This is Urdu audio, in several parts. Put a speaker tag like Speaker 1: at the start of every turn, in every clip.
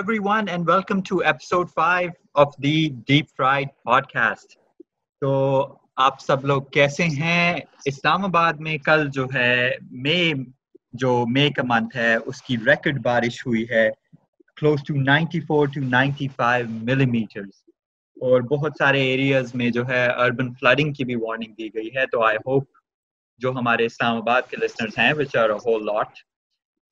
Speaker 1: everyone, and welcome to episode 5 of the Deep Fried Podcast. تو آپ سب لوگ کیسے ہیں اسلام آباد میں کل جو ہے مئی جو مئی کا منتھ ہے اس کی ریکڈ بارش ہوئی ہے close to ninety four to ninety five millimetres اور بہت سارے ایریاز میں جو ہے اربن فلڈنگ کی بھی وارننگ دی گئی ہے تو آئی ہوپ جو ہمارے اسلام آباد کے لسنرز ہیں which are a whole lot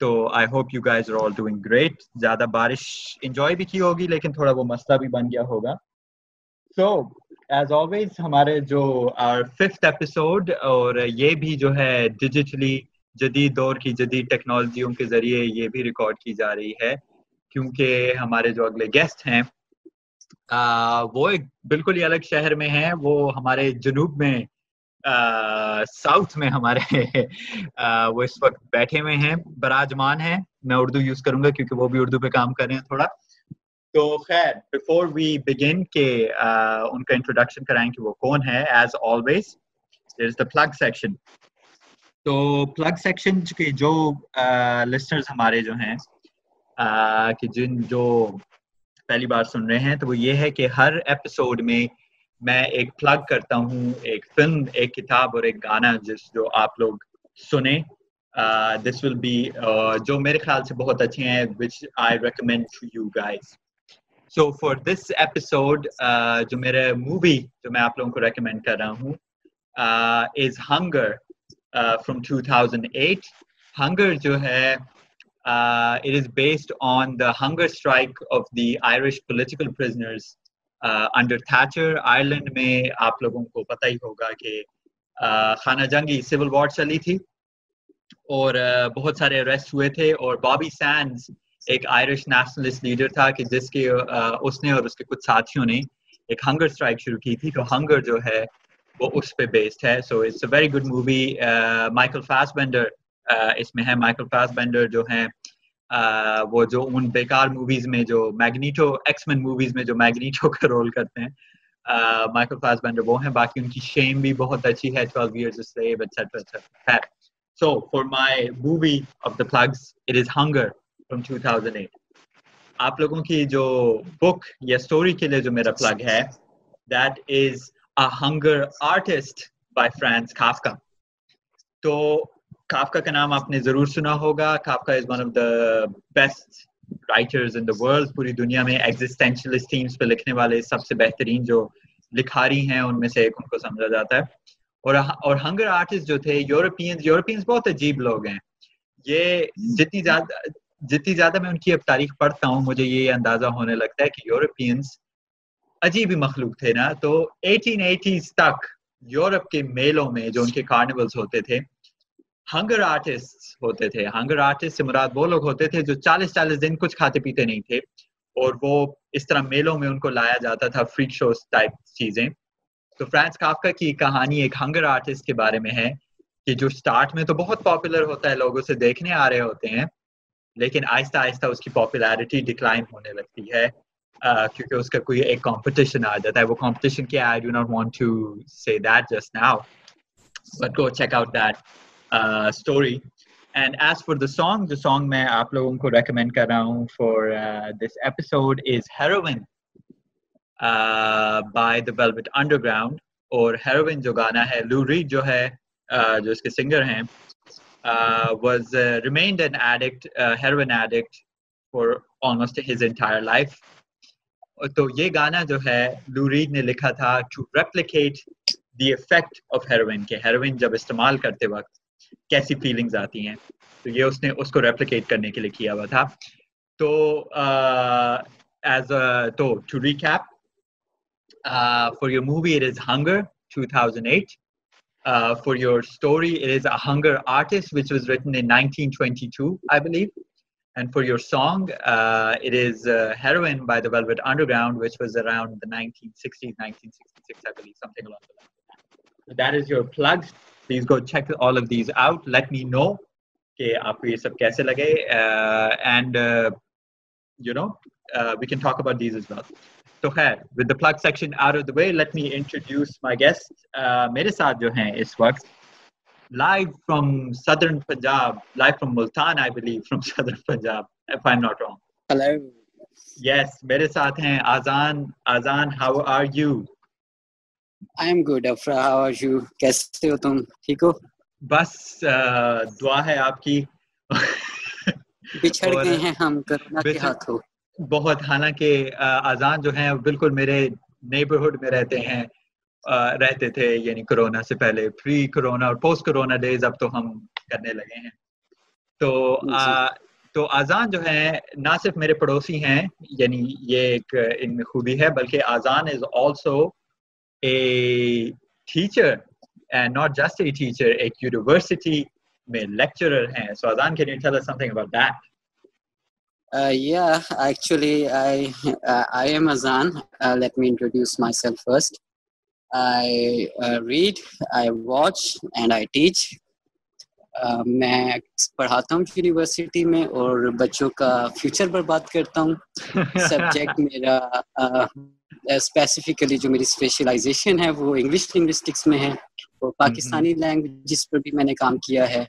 Speaker 1: تو I hope you guys are all doing great زیادہ بارش انجوائے بھی کی ہوگی، لیکن تھوڑا وہ مسئلہ بھی بن گیا ہوگا۔ سو ایز آلویز ہمارے جو ففتھ ایپیسوڈ اور یہ بھی جو ہے ڈیجیٹلی جدید دور کی جدید ٹیکنالوجیوں کے ذریعے یہ بھی ریکارڈ کی جا رہی ہے۔ کیونکہ ہمارے جو اگلے گیسٹ ہیں وہ ایک بالکل ہی الگ شہر میں ہیں۔ وہ ہمارے جنوب میں ساؤتھ میں ہمارے وہ اس وقت بیٹھے ہوئے ہیں، براجمان ہیں۔ میں اردو یوز کروں گا کیونکہ وہ بھی اردو پہ کام کر رہے ہیں تھوڑا۔ تو خیر بفور وی بگن کہ ان کا انٹروڈکشن کرائیں کہ وہ کون ہے as always there is the plug section تو پلگ سیکشن کے جو لسنرز ہمارے جو ہیں کہ جن جو پہلی بار سن رہے ہیں، تو وہ یہ ہے کہ ہر ایپیسوڈ میں میں ایک پلگ کرتا ہوں، ایک فلم ایک کتاب اور ایک گانا جس جو آپ لوگ سنیں۔ دس ول بی جو میرے خیال سے بہت اچھے ہیں which I recommend to you guys so for this episode جو میرے مووی جو میں آپ لوگوں کو ریکمینڈ کر رہا ہوں is Hunger from two thousand eight Hunger جو ہے it is based on the hunger strike of the Irish political prisoners under Thatcher Ireland میں آپ لوگوں کو پتہ ہی ہوگا کہ خانہ جنگی سول وار چلی تھی اور بہت سارے اریسٹ ہوئے تھے اور بابی سینز ایک آئرش نیشنلسٹ لیڈر تھا کہ جس کے اس نے اور اس کے کچھ ساتھیوں نے ایک ہنگر اسٹرائک شروع کی تھی تو ہنگر جو ہے وہ اس پہ بیسڈ ہے۔ So it's a very good movie Michael Fassbender اس میں ہے مائیکل فاس بینڈر جو ہیں وہ جو ان بیکار موویز میں جو میگنیٹو ایکس مین موویز میں جو میگنیٹو کا رول کرتے ہیں مائیکل فاس بینڈر وہ ہیں، باقی ان کی شیم بھی بہت اچھی ہے 12 years a slave etc etc خیر. So for my movie of the plugs it is hunger from 2008 آپ لوگوں کی جو بک یا سٹوری کے لیے جو میرا پلگ ہے، that is a hunger artist by Franz Kafka. تو کافکا کا نام آپ نے ضرور سنا ہوگا Kafka is one of the best writers in the world پوری دنیا میں ایگزسٹینشلسٹ تھیمس پہ لکھنے والے سب سے بہترین جو لکھاری ہیں ان میں سے ایک ان کو سمجھا جاتا ہے اور اور ہنگر آرٹسٹ جو تھے یورپینز یورپینز بہت عجیب لوگ ہیں یہ جتنی زیادہ جتنی زیادہ میں ان کی اب تاریخ پڑھتا ہوں مجھے یہ اندازہ ہونے لگتا ہے کہ یورپینز عجیب ہی مخلوق تھے نا تو ایٹین ایٹیز تک یورپ کے میلوں میں جو ان کے کارنیولس ہوتے تھے ہنگر آرٹسٹ ہوتے تھے۔ ہنگر آرٹسٹ سے مراد وہ لوگ ہوتے تھے جو چالیس چالیس دن کچھ کھاتے پیتے نہیں تھے اور وہ اس طرح میلوں میں ان کو لایا جاتا تھا فریک شوز ٹائپ چیزیں۔ تو فرانس کافکا کی کہانی ایک ہنگر آرٹسٹ کے بارے میں ہے کہ جو سٹارٹ میں تو بہت پاپولر ہوتا ہے، لوگ اسے دیکھنے آ رہے ہوتے ہیں، لیکن آہستہ آہستہ اس کی پاپولیرٹی ڈکلائن ہونے لگتی ہے کیونکہ اس کا کوئی ایک کمپٹیشن آ جاتا ہے۔ وہ کمپٹیشن کیا؟ I do not want to say that just now but go check out that story and as for the song جو سانگ میں آپ لوگوں کو ریکمینڈ کر رہا ہوں for this episode is Heroin by the Velvet Underground اور ہیروئن جو گانا ہے لو ریڈ جو ہے جو اس کے سنگر ہیں was remained an addict heroin addict for almost his entire life تو یہ گانا جو ہے لو ریڈ نے لکھا تھا to replicate the effect of heroin کے ہیروئن جب استعمال کرتے وقت کیسی فیلنگز آتی ہیں؟ تو یہ اس نے اس کو ریپلیکیٹ کرنے کے لیے کیا ہوا تھا۔ تو ایز تو to recap for your movie it is Hunger two thousand eight for your story it is A Hunger Artist which was written nineteen twenty two I believe and for your song it is Heroin by the Velvet Underground which was around the nineteen sixty nineteen sixty six I believe something that is your plugs please go check all of these out let me know کہ آپ کو یہ سب کیسے لگے and you know we can talk about these as well تو خیر with the plug section are of the way let me introduce my guest میرے ساتھ جو ہیں اس وقت live from southern Punjab live from Multan I believe from southern Punjab if I'm not wrong.
Speaker 2: Hello.
Speaker 1: Yes, میرے ساتھ ہیں Azaan Azaan how are you
Speaker 2: I am good, Afra. How are you? کیسے ہو تم؟ ٹھیک ہو؟
Speaker 1: بس دعا ہے آپ کی۔
Speaker 2: بچھڑ گئے ہیں ہم کرونا کے ہاتھوں۔
Speaker 1: بہت حالانکہ آزان جو ہیں بالکل میرے نیبرہڈ میں رہتے ہیں۔ رہتے تھے یعنی کرونا سے پہلے پری کرونا اور پوسٹ کرونا ڈیز اب تو ہم کرنے لگے ہیں۔ تو آ، تو آزان جو ہے نہ صرف میرے پڑوسی ہیں یعنی یہ ایک ان میں خوبی ہے بلکہ Azaan is also a teacher and not just a teacher, a university میں lecturer ہیں So آزان can you tell us something about that
Speaker 2: Uh, yeah, actually, I uh, I am Azan. Uh, let me introduce myself first. I uh, read, I watch, and I teach. میں پڑھاتا ہوں یونیورسٹی میں اور بچوں کا فیوچر برباد کرتا ہوں. سبجیکٹ میرا اسپیسیفکلی جو میری اسپیشلائزیشن ہے وہ انگلش لنگوسٹکس میں ہے اور پاکستانی لینگویجز پر بھی میں نے کام کیا ہے.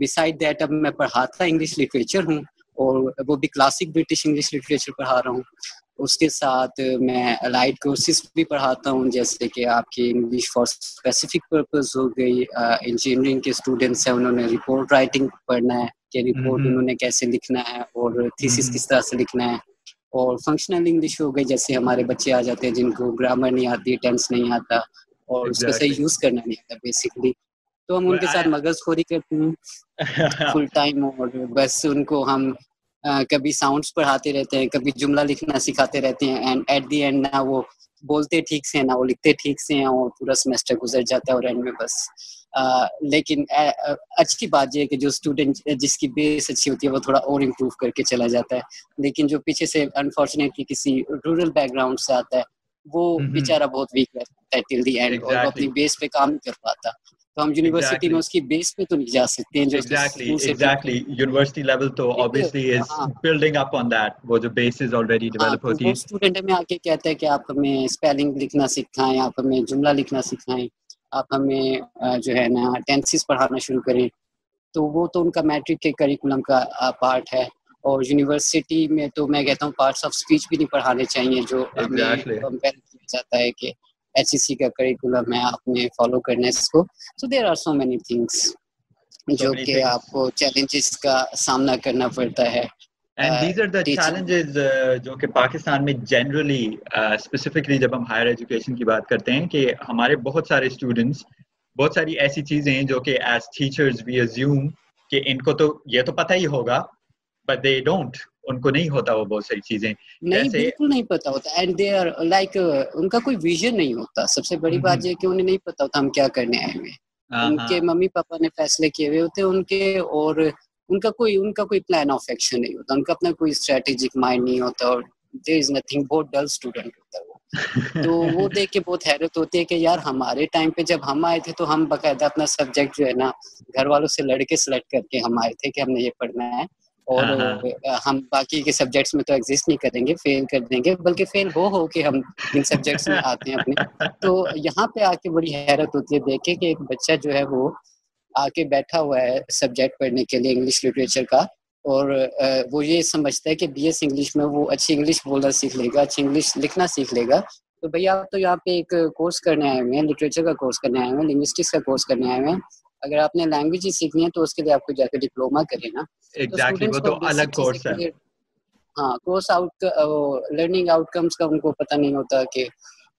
Speaker 2: بسائڈ دیٹ اب میں پڑھاتا انگلش لٹریچر ہوں اور وہ بھی کلاسک برٹش انگلش لٹریچر پڑھا رہا ہوں. اس کے ساتھ میں الائڈ کورسز بھی پڑھاتا ہوں جیسے کہ آپ کی انگلش فار اسپیسیفک پرپز ہو گئی انجینئرنگ کے اسٹوڈنٹس ہیں انہوں نے رپورٹ رائٹنگ پڑھنا ہے کہ رپورٹ۔ انہوں نے کیسے لکھنا ہے اور تھیسس۔ کس طرح سے لکھنا ہے اور فنکشنل انگلش ہو گئی جیسے ہمارے بچے آ جاتے ہیں جن کو گرامر نہیں آتی ٹینس نہیں آتا اور اس کو صحیح. یوز کرنا نہیں آتا بیسکلی تو ہم ان کے ساتھ مغز خوری کرتے ہیں فل ٹائم اور بس ان کو ہم کبھی ساؤنڈس پڑھاتے رہتے ہیں کبھی جملہ لکھنا سکھاتے رہتے ہیں اینڈ ایٹ دی اینڈ نہ وہ بولتے ٹھیک سے نہ وہ لکھتے ٹھیک سے ہیں اور پورا سیمسٹر گزر جاتا ہے اور اینڈ میں بس لیکن اچھی بات یہ ہے کہ جو اسٹوڈنٹ جس کی بیس اچھی ہوتی ہے وہ تھوڑا اور امپروو کر کے چلا جاتا ہے لیکن جو پیچھے سے انفارچونیٹلی کسی رورل بیک گراؤنڈ سے آتا ہے وہ۔ بیچارہ بہت ویک رہتا ہے ٹل دی اینڈ اور. اپنی بیس پہ کام نہیں کر پاتا تو ہم یونیورسٹی. میں اس کی بیس پہ تو نہیں جا سکتے ہیں
Speaker 1: ایگزیکٹلی ایگزیکٹلی یونیورسٹی لیول تو
Speaker 2: ہے،
Speaker 1: obviously is
Speaker 2: ہاں۔
Speaker 1: building up on that وہ جو بیسز already
Speaker 2: ہاں
Speaker 1: develop ہوتی ہیں
Speaker 2: اسٹوڈنٹ ہمیں آ کے کہتا ہے کہ آپ ہمیں اسپیلنگ لکھنا سکھائیں آپ ہمیں جملہ لکھنا سکھائیں آپ ہمیں جو ہے نا ٹینسز پڑھانا شروع کریں تو وہ تو ان کا میٹرک کے کریکولم کا پارٹ ہے اور یونیورسٹی میں تو میں کہتا ہوں پارٹس آف اسپیچ بھی نہیں پڑھانے چاہیے جو ہمیں. کمپیئر کیا جاتا ہے کہ ایچ سی سی کا کریکولم ہے آپ نے فالو کرنا ہے اس کو so there are so many things جو
Speaker 1: many
Speaker 2: کہ
Speaker 1: things.
Speaker 2: آپ کو چیلنجز کا سامنا کرنا پڑتا ہے
Speaker 1: and
Speaker 2: uh,
Speaker 1: these are the. Challenges جو کہ پاکستان میں جنرلی اسپیسیفکلی جب ہم ہائر ایجوکیشن کی بات کرتے ہیں کہ ہمارے بہت سارے اسٹوڈنٹس بہت ساری ایسی چیزیں ہیں جو کہ ایز ٹیچرز وی ازیوم کہ ان کو تو یہ تو پتہ ہی ہوگا بٹ دے ڈونٹ ان کو نہیں ہوتا وہ بہت ساری چیزیں۔
Speaker 2: نہیں بالکل نہیں پتا ہوتا۔ اینڈ دے آر لائک ان کا کوئی ویژن نہیں ہوتا۔ سب سے بڑی بات۔ یہ کہ انہیں نہیں پتا ہوتا ہم کیا کرنے آئے ہوئے۔
Speaker 1: ہاں
Speaker 2: ان
Speaker 1: ہاں۔
Speaker 2: کے ممی پاپا نے فیصلے کیے ہوئے ہوتے ان کے اور ان کا کوئی ان کا کوئی پلان آف ایکشن نہیں ہوتا۔ ان کا اپنا کوئی اسٹریٹجک مائنڈ نہیں ہوتا اور دیر از نتھنگ بہت ڈل اسٹوڈنٹ ہوتا ہے وہ۔ تو وہ دیکھ کے بہت حیرت ہوتی ہے کہ یار ہمارے ٹائم پہ جب ہم آئے تھے تو ہم باقاعدہ اپنا سبجیکٹ جو ہے نا گھر والوں سے لڑ کے سلیکٹ کر کے ہم آئے تھے کہ ہم نے یہ پڑھنا ہے۔ اور
Speaker 1: ہاں،
Speaker 2: ہم باقی کے سبجیکٹس میں تو ایگزسٹ نہیں کریں گے فیل کر دیں گے بلکہ فیل ہو ہو کے ہم ان سبجیکٹس میں آتے ہیں اپنے۔ تو یہاں پہ آ کے بڑی حیرت ہوتی ہے دیکھے کہ ایک بچہ جو ہے وہ آ کے بیٹھا ہوا ہے سبجیکٹ پڑھنے کے لیے انگلش لٹریچر کا اور وہ یہ سمجھتا ہے کہ بی ایس انگلش میں وہ اچھی انگلش بولنا سیکھ لے گا اچھی انگلش لکھنا سیکھ لے گا۔ تو بھیا آپ تو یہاں پہ ایک کورس کرنے آئے ہوئے ہیں لٹریچر کا کورس کرنے آئے ہوئے ہیں لنگوسٹکس کا کورس کرنے آئے ہوئے ہیں۔ اگر آپ نے لینگویج ہی سیکھنی ہے تو اس کے لیے آپ کو جا کے ڈپلوما کرے نا۔
Speaker 1: ایگزیکٹلی وہ تو الگ کورس ہے۔
Speaker 2: ہاں course out learning outcomes کا ان کو پتہ نہیں ہوتا کہ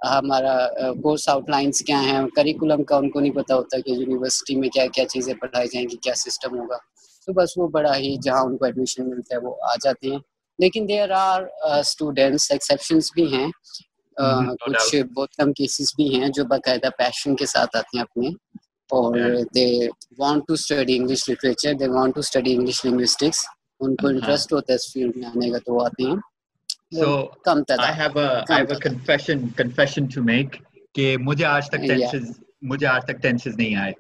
Speaker 2: ہمارا کورس آؤٹ لائنس کیا ہیں۔ کریکولم کا ان کو نہیں پتا ہوتا کہ یونیورسٹی میں کیا کیا چیزیں پڑھائی جائیں گی کیا سسٹم ہوگا۔ تو بس وہ بڑا ہی جہاں ان کو ایڈمیشن ملتا ہے وہ آ جاتے ہیں۔ لیکن دیر آر اسٹوڈینٹس ایکسیپشنس بھی ہیں۔ کچھ بہت کم کیسز بھی ہیں جو باقاعدہ پیشن کے ساتھ آتے ہیں اپنے۔ اور they want to study English literature they want to study English linguistics ان کو انٹرسٹ ہوتا ہے اس فیلڈ میں آنے کا تو وہ آتے ہیں
Speaker 1: So,
Speaker 2: کم
Speaker 1: I
Speaker 2: تعداد
Speaker 1: have a I have a confession confession to make کہ مجھے آج تک
Speaker 2: Yeah.
Speaker 1: tenses مجھے آج تک tenses نہیں آئے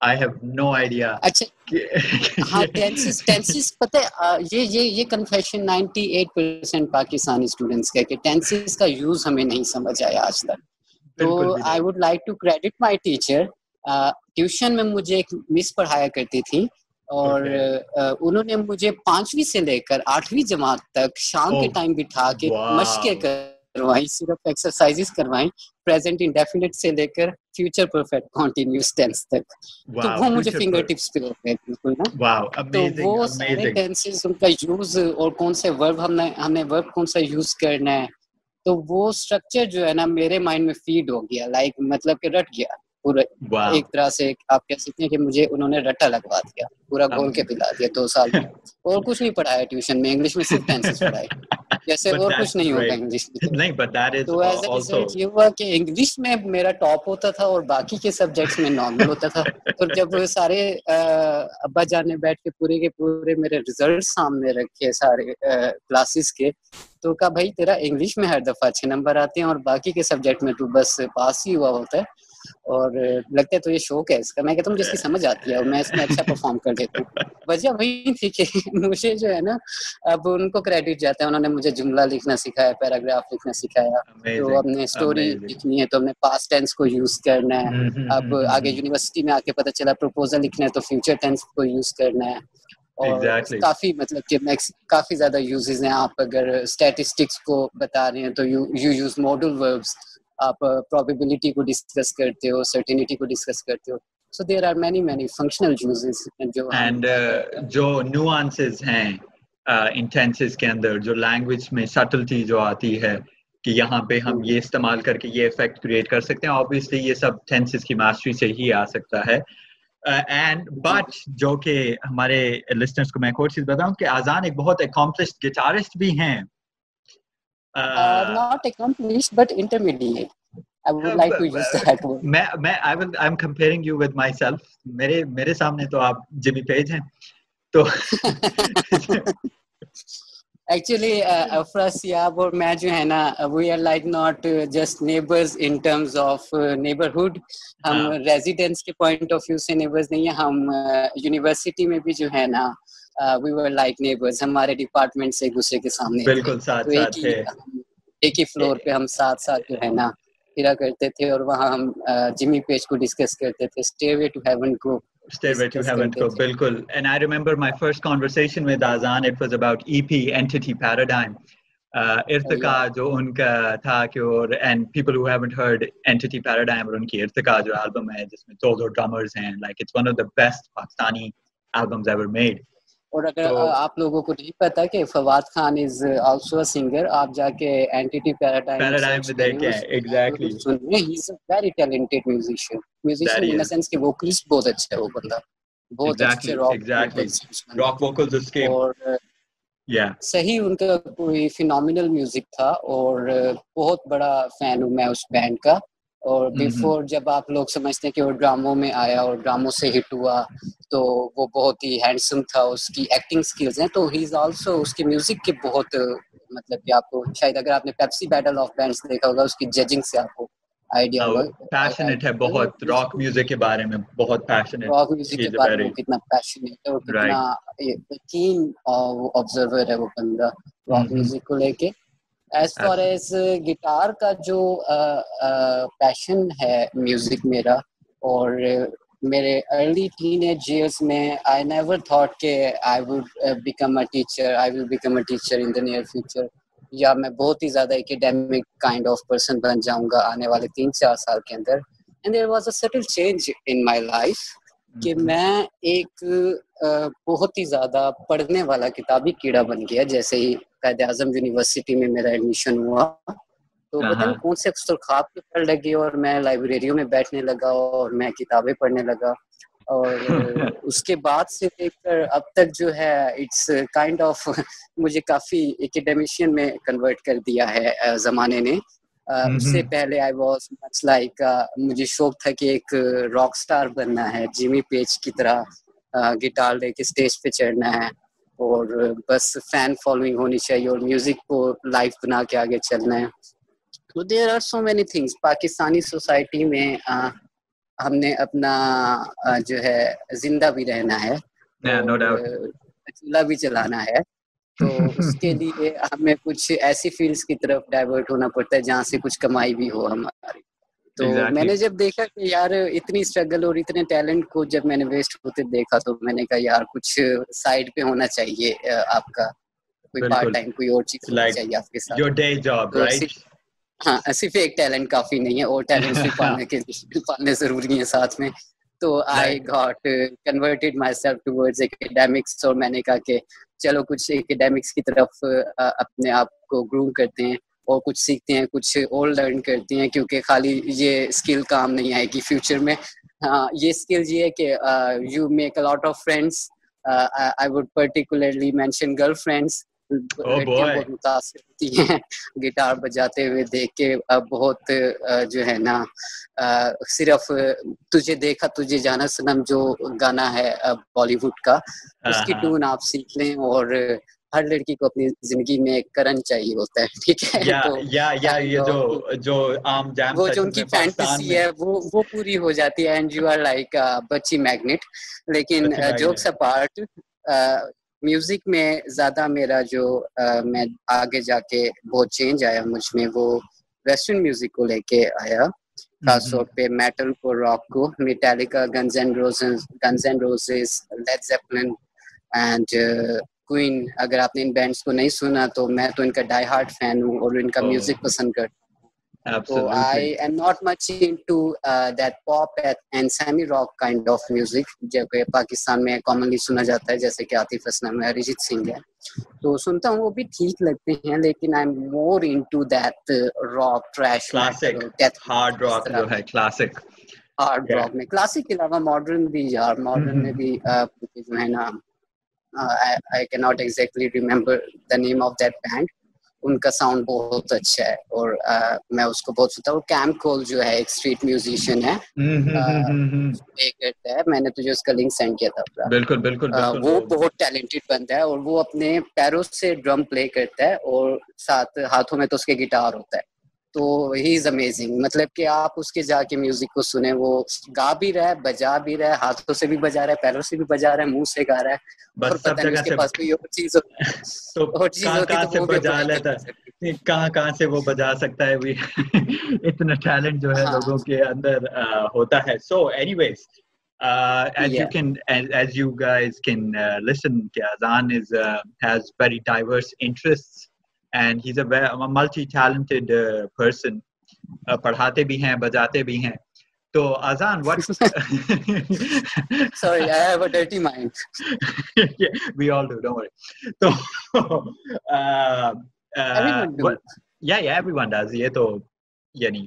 Speaker 1: I have no idea
Speaker 2: اچھا ہاں ٹینسز ٹینسز پتہ ہے یہ یہ یہ confusion ninety eight percent Pakistani students کا کہ ٹینسز کا یوز ہمیں نہیں سمجھ آیا آج تک تو I would like to credit my teacher tuition میں مجھے ایک مس پڑھایا کرتی تھی اور انہوں نے مجھے پانچویں سے لے کر آٹھویں جماعت تک شام کے ٹائم بٹھا کے مشقیں کروائیں صرف ایکسرسائز کروائیں پریزنٹ انڈیفینٹ سے لے کر فیوچر پرفیکٹ کنٹینیوس ٹینس تک۔ تو وہ مجھے فنگر ٹپس پہ ہوتے ہیں بالکل نا۔ تو وہ سارے ٹینسز ان کا یوز اور کون سے ورب ہم نے ہم نے ورب کون سا یوز کرنا ہے تو وہ اسٹرکچر جو ہے نا میرے مائنڈ میں فیڈ ہو گیا لائک مطلب کہ رٹ گیا۔ پورا ایک طرح سے آپ کہہ سکتے ہیں کہ مجھے انہوں نے رٹا لگوا دیا پورا گول کے پلا دیا دو سال میں۔ اور کچھ نہیں پڑھایا ٹیوشن میں انگلش میں صرف ٹینسز پڑھائے جیسے اور کچھ نہیں ہوگا انگلش میں۔ تو ایز اے ریزلٹ یہ ہوا کہ انگلش میں میرا ٹاپ ہوتا تھا اور باقی کے سبجیکٹس میں نارمل ہوتا تھا۔ تو جب سارے ابا جان نے بیٹھ کے پورے کے پورے میرے ریزلٹ سامنے رکھے سارے کلاسز کے۔ تو کہا بھائی تیرا انگلش میں ہر دفعہ اچھے نمبر آتے ہیں اور باقی کے سبجیکٹ میں تو بس پاس ہی ہوا ہوتا ہے۔ اور لگتا ہے تو یہ شوق ہے اس کا؟ میں کہتا ہوں جس کی سمجھ آتی ہے اور میں اس میں اچھا پرفارم کر دیتا ہوں۔ وجہ وہی تھی کہ مجھے جو ہے نا اب ان کو کریڈٹ جاتا ہے انہوں نے مجھے جملہ لکھنا سکھایا پیراگراف لکھنا سکھایا۔ تو اب نے اسٹوری لکھنی ہے تو ہم نے پاسٹ ٹینس کو یوز کرنا ہے۔ اب آگے یونیورسٹی میں آ کے پتہ چلا پروپوزل لکھنا ہے تو فیوچر ٹینس کو یوز کرنا ہے۔ اور کافی مطلب کہ کافی زیادہ یوزز ہیں۔ آپ اگر اسٹیٹسٹکس کو بتا رہے ہیں تو یو یوز ماڈل وربس آپ پروبیبلٹی کو ڈسکس کرتے ہو سرٹینٹی کو ڈسکس کرتے ہو۔ So there are many many functional uses جو
Speaker 1: اینڈ جو نیوانسز ہیں انٹینسز کے اندر جو لینگویج میں سٹلٹی جو آتی ہے کہ یہاں پہ ہم یہ استعمال کر کے یہ افیکٹ کریٹ کر سکتے ہیں آبویسلی یہ سب ٹینسز کی ماسٹری سے ہی آ سکتا ہے۔ اینڈ بٹ جو کہ ہمارے لسنرس کو میں ایک اور چیز بتاؤں کہ آزان ایک بہت اکمپلسڈ گٹارسٹ بھی ہیں۔
Speaker 2: Not accomplished but intermediate. I would like to use that word.
Speaker 1: میں میں I will I'm comparing you with myself. میرے میرے سامنے تو آپ جمی پیج ہیں تو
Speaker 2: ایکچولی افراسیاب اور میں جو ہے نا we are like not just neighbours in terms of neighbourhood ہم ریزیڈینس کے پوائنٹ آف ویو سے نیبرز نہیں ہیں ہم یونیورسٹی میں بھی جو ہے نا وی ور لائک نیبرز ہمارے ڈپارٹمنٹ سے دوسرے کے سامنے
Speaker 1: بالکل ساتھ ساتھ تھے۔
Speaker 2: ایک ہی فلور پہ ہم ساتھ ساتھ جو ہے نا پھرا کرتے تھے اور وہاں ہم جمی پیج کو ڈسکس کرتے تھے۔ اسٹے وے ٹو ہیون کو
Speaker 1: Stairway to Heaven کو بالکل۔ And I remember my first conversation with Azan it was about EP Entity Paradigm ارتقا جو ان کا تھا کہ اور and people who haven't heard Entity Paradigm اور ان کی ارتقا جو البم ہے جس میں دو دو ڈرمرز ہیں like it's one of the best Pakistani albums ever made
Speaker 2: اور اگر آپ لوگوں کو نہیں پتا کہ Fawad Khan is also a singer آپ جا کے اینٹی پیراڈائم
Speaker 1: ایگزیکٹلی
Speaker 2: سنیں۔ He is a very talented musician musician in sense کہ ووکلسٹ بہت اچھا ہے وہ بندہ۔ بہت اچھے راک
Speaker 1: راک ووکلز اس کے
Speaker 2: اور صحیح ان کا کوئی فینومینل میوزک تھا اور بہت بڑا فین ہوں میں اس بینڈ کا۔ اور بیفور جب آپ لوگ سمجھتے ہیں کہ وہ ڈراموں میں آیا اور ڈراموں سے ہٹ ہوا تو وہ بہت ہی ہینڈسم تھا اس کی ایکٹنگ اسکلز ہیں۔ تو ہی از آلسو اس کے میوزک کے بہت مطلب کہ آپ کو شاید اگر آپ نے پیپسی بیٹل آف بینڈس دیکھا ہوگا اس کی ججنگ سے آپ کو آئیڈیا ہوگا۔
Speaker 1: پیشنیٹ ہے بہت۔ راک میوزک کے بارے میں بہت پیشنیٹ
Speaker 2: راک میوزک کے بارے میں کتنا پیشنیٹ ہے اور کتنا کین آبزرور ہے وہ بندہ۔ راک میوزک کو لے کے ایز فار ایز گٹار کا جو پیشن ہے میوزک میرا اور میرے ارلی ٹین ایج ایئرس میں آئی نیور تھاٹ کہ I would become a teacher I will become a teacher in the near future یا میں بہت ہی زیادہ اکیڈیمک کائنڈ آف پرسن بن جاؤں گا آنے والے تین چار سال کے اندر and there was a subtle change in my life کہ میں ایک بہت ہی زیادہ پڑھنے والا کتابی کیڑا بن گیا جیسے ہی قائد اعظم یونیورسٹی میں میرا ایڈمیشن ہوا۔ تو پتہ نہیں کون سے اکثر خواب کے پڑھ لگے اور میں لائبریریوں میں بیٹھنے لگا اور میں کتابیں پڑھنے لگا۔ اور اس کے بعد سے لے کر اب تک جو ہے اٹس کائنڈ آف مجھے کافی اکیڈیمیشین میں کنورٹ کر دیا ہے زمانے نے۔ اس سے پہلے آئی واز مچ لائک مجھے شوق تھا کہ ایک راک سٹار بننا ہے جیمی پیج کی طرح گٹار لے کے اسٹیج پہ چڑھنا ہے۔ اور بس فین فالوئنگ ہونی چاہیے اور میوزک کو لائف بنا کے آگے چلنا ہے۔ تو there are so many things Pakistani society میں ہم نے اپنا جو ہے زندہ بھی رہنا ہے۔ چولہا بھی چلانا ہے۔ تو اس کے لیے ہمیں کچھ ایسی فیلڈس کی طرف ڈائیورٹ ہونا پڑتا ہے جہاں سے کچھ کمائی بھی ہو ہماری۔ تو میں نے جب دیکھا کہ یار اتنی اسٹرگل اور اتنے ٹیلنٹ کو جب میں نے ویسٹ ہوتے دیکھا تو میں نے کہا یار کچھ سائڈ پہ ہونا چاہیے آپ کا کوئی پارٹ ٹائم کوئی اور چیز ہونا چاہیے آپ کے ساتھ۔ ہاں صرف ایک ٹیلنٹ کافی نہیں ہے اور ٹیلنٹ بھی پالنے کے پالنے ضروری ہیں ساتھ میں۔ تو I got converted myself towards academics اور میں نے کہا کہ چلو کچھ اکیڈیمکس کی طرف اپنے آپ کو گروم کرتے ہیں۔ اور کچھ سیکھتے ہیں کچھ اور لرن کرتے ہیں کیونکہ خالی یہ اسکل کام نہیں آئے گی فیوچر میں۔ ہاں یہ اسکل یہ ہے کہ you make a lot of friends I would particularly mention girl friends بہت متاثر ہوتی ہیں۔ گٹار بجاتے ہوئے دیکھ کے بہت جو ہے نا صرف تجھے دیکھا تجھے جانا سنم جو گانا ہے بالی ووڈ کا اس کی ٹون آپ سیکھ لیں اور ہر لڑکی کو اپنی زندگی میں کرن چاہیے ہوتا ہے ٹھیک ہے؟ وہ جو ان کی فینٹسی ہے وہ وہ پوری ہو جاتی ہے اینڈ یو آر لائک بچی میگنیٹ لیکن جوکس اپارٹ میوزک میں زیادہ میرا جو میں آگے جا کے بہت چینج آیا مجھ میں وہ ویسٹرن میوزک کو لے کے آیا۔ خاص طور پہ میٹل کو راک کو Metallica Guns and Roses Guns and Roses Led Zeppelin and Queen اگر آپ نے ان بینڈس کو نہیں سنا تو میں تو ان کا ڈائی ہارٹ فین ہوں اور ان کا میوزک oh. پسند کرتا ہوں۔ I am not much into that pop and semi rock kind of music جو کہ پاکستان میں کامنلی سنا جاتا ہے جیسے کہ عاطف اسلم ہے اریجیت سنگھ ہے۔ تو سنتا ہوں وہ بھی ٹھیک لگتے ہیں لیکن I am more into that rock thrash
Speaker 1: classic hard rock جو ہے کلاسک
Speaker 2: ہارڈ راک میں کلاسک کے علاوہ ماڈرن بھی یار ماڈرن میں بھی جو ہے نا I can not exactly remember the name of that band ان کا ساؤنڈ بہت اچھا ہے اور میں اس کو بہت سنتا ہوں کیمپ کول جو ہے ایک اسٹریٹ میوزیشین ہے میں نے تجھے اس کا لنک سینڈ کیا تھا
Speaker 1: بالکل بالکل
Speaker 2: وہ بہت ٹیلنٹڈ بنتا ہے اور وہ اپنے پیروں سے ڈرم پلے کرتا ہے اور ساتھ ہاتھوں میں تو اس کے گٹار ہوتا ہے تو ہی از امیزنگ مطلب کہ آپ اس کے جا کے میوزک کو سنیں وہ گا بھی رہا ہے بجا بھی رہا ہے ہاتھوں سے بھی بجا رہا ہے پیروں سے بھی بجا رہا ہے منہ سے گا رہا ہے۔
Speaker 1: بس سب جگہ سے پاس کوئی اور چیز اور چیز ہوتی تو بجا لیتا۔ ہے؟ کہاں کہاں سے وہ بجا سکتا ہے؟ بھی اتنا ٹیلنٹ جو ہے ہاں۔ لوگوں کے اندر ہوتا ہے۔ So anyways Uh, as yeah. you can as, as you guys can uh, listen Azan is uh, has very diverse interests and he is a multi talented person پڑھاتے بھی ہیں بجاتے بھی ہیں تو Azaan what
Speaker 2: sorry I have a dirty mind
Speaker 1: we all do don't worry تو یا یا ایوری ون ڈز یہ تو یعنی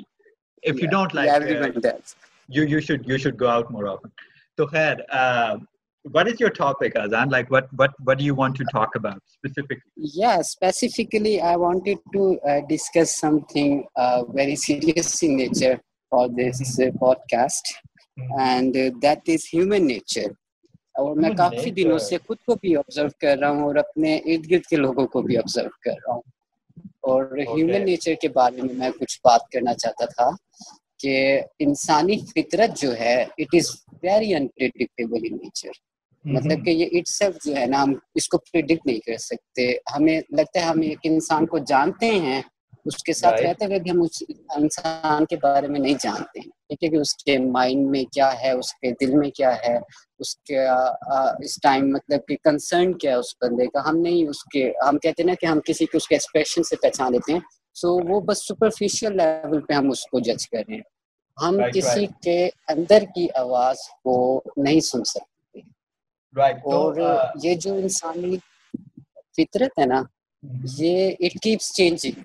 Speaker 1: if you don't like everyone does you you should you should go out more often تو خیر what is your topic azan like what what what do you want to talk about specifically
Speaker 2: yeah specifically i wanted to uh, discuss something uh, very serious in nature for this uh, podcast mm-hmm. and uh, that is human nature اور میں کافی دنوں سے خود کو بھی آبزرو کر رہا ہوں اور اپنے ارد گرد کے لوگوں کو بھی آبزرو کر رہا ہوں اور ہیومن نیچر کے بارے میں میں کچھ بات کرنا چاہتا تھا کہ انسانی فطرت جو ہے it is very unpredictable in nature مطلب کہ یہ اٹ سیلف جو ہے نا ہم اس کو پریڈکٹ نہیں کر سکتے۔ ہمیں لگتا ہے ہم ایک انسان کو جانتے ہیں اس کے ساتھ رہتے ہوئے بھی ہم اس انسان کے بارے میں نہیں جانتے ہیں۔ ٹھیک ہے کہ اس کے مائنڈ میں کیا ہے اس کے دل میں کیا ہے اس کے اس ٹائم مطلب کہ کنسرن کیا ہے اس بندے کا۔ ہم نہیں اس کے ہم کہتے ہیں نا کہ ہم کسی کے اس کے ایکسپریشن سے پہچان لیتے ہیں۔ سو وہ بس سپرفیشیل لیول پہ ہم اس کو جج کر رہے ہیں۔ ہم کسی کے اندر کی آواز کو نہیں سن سکتے۔ اور یہ جو انسانی فطرت ہے نا یہ اٹ کیپس چینجنگ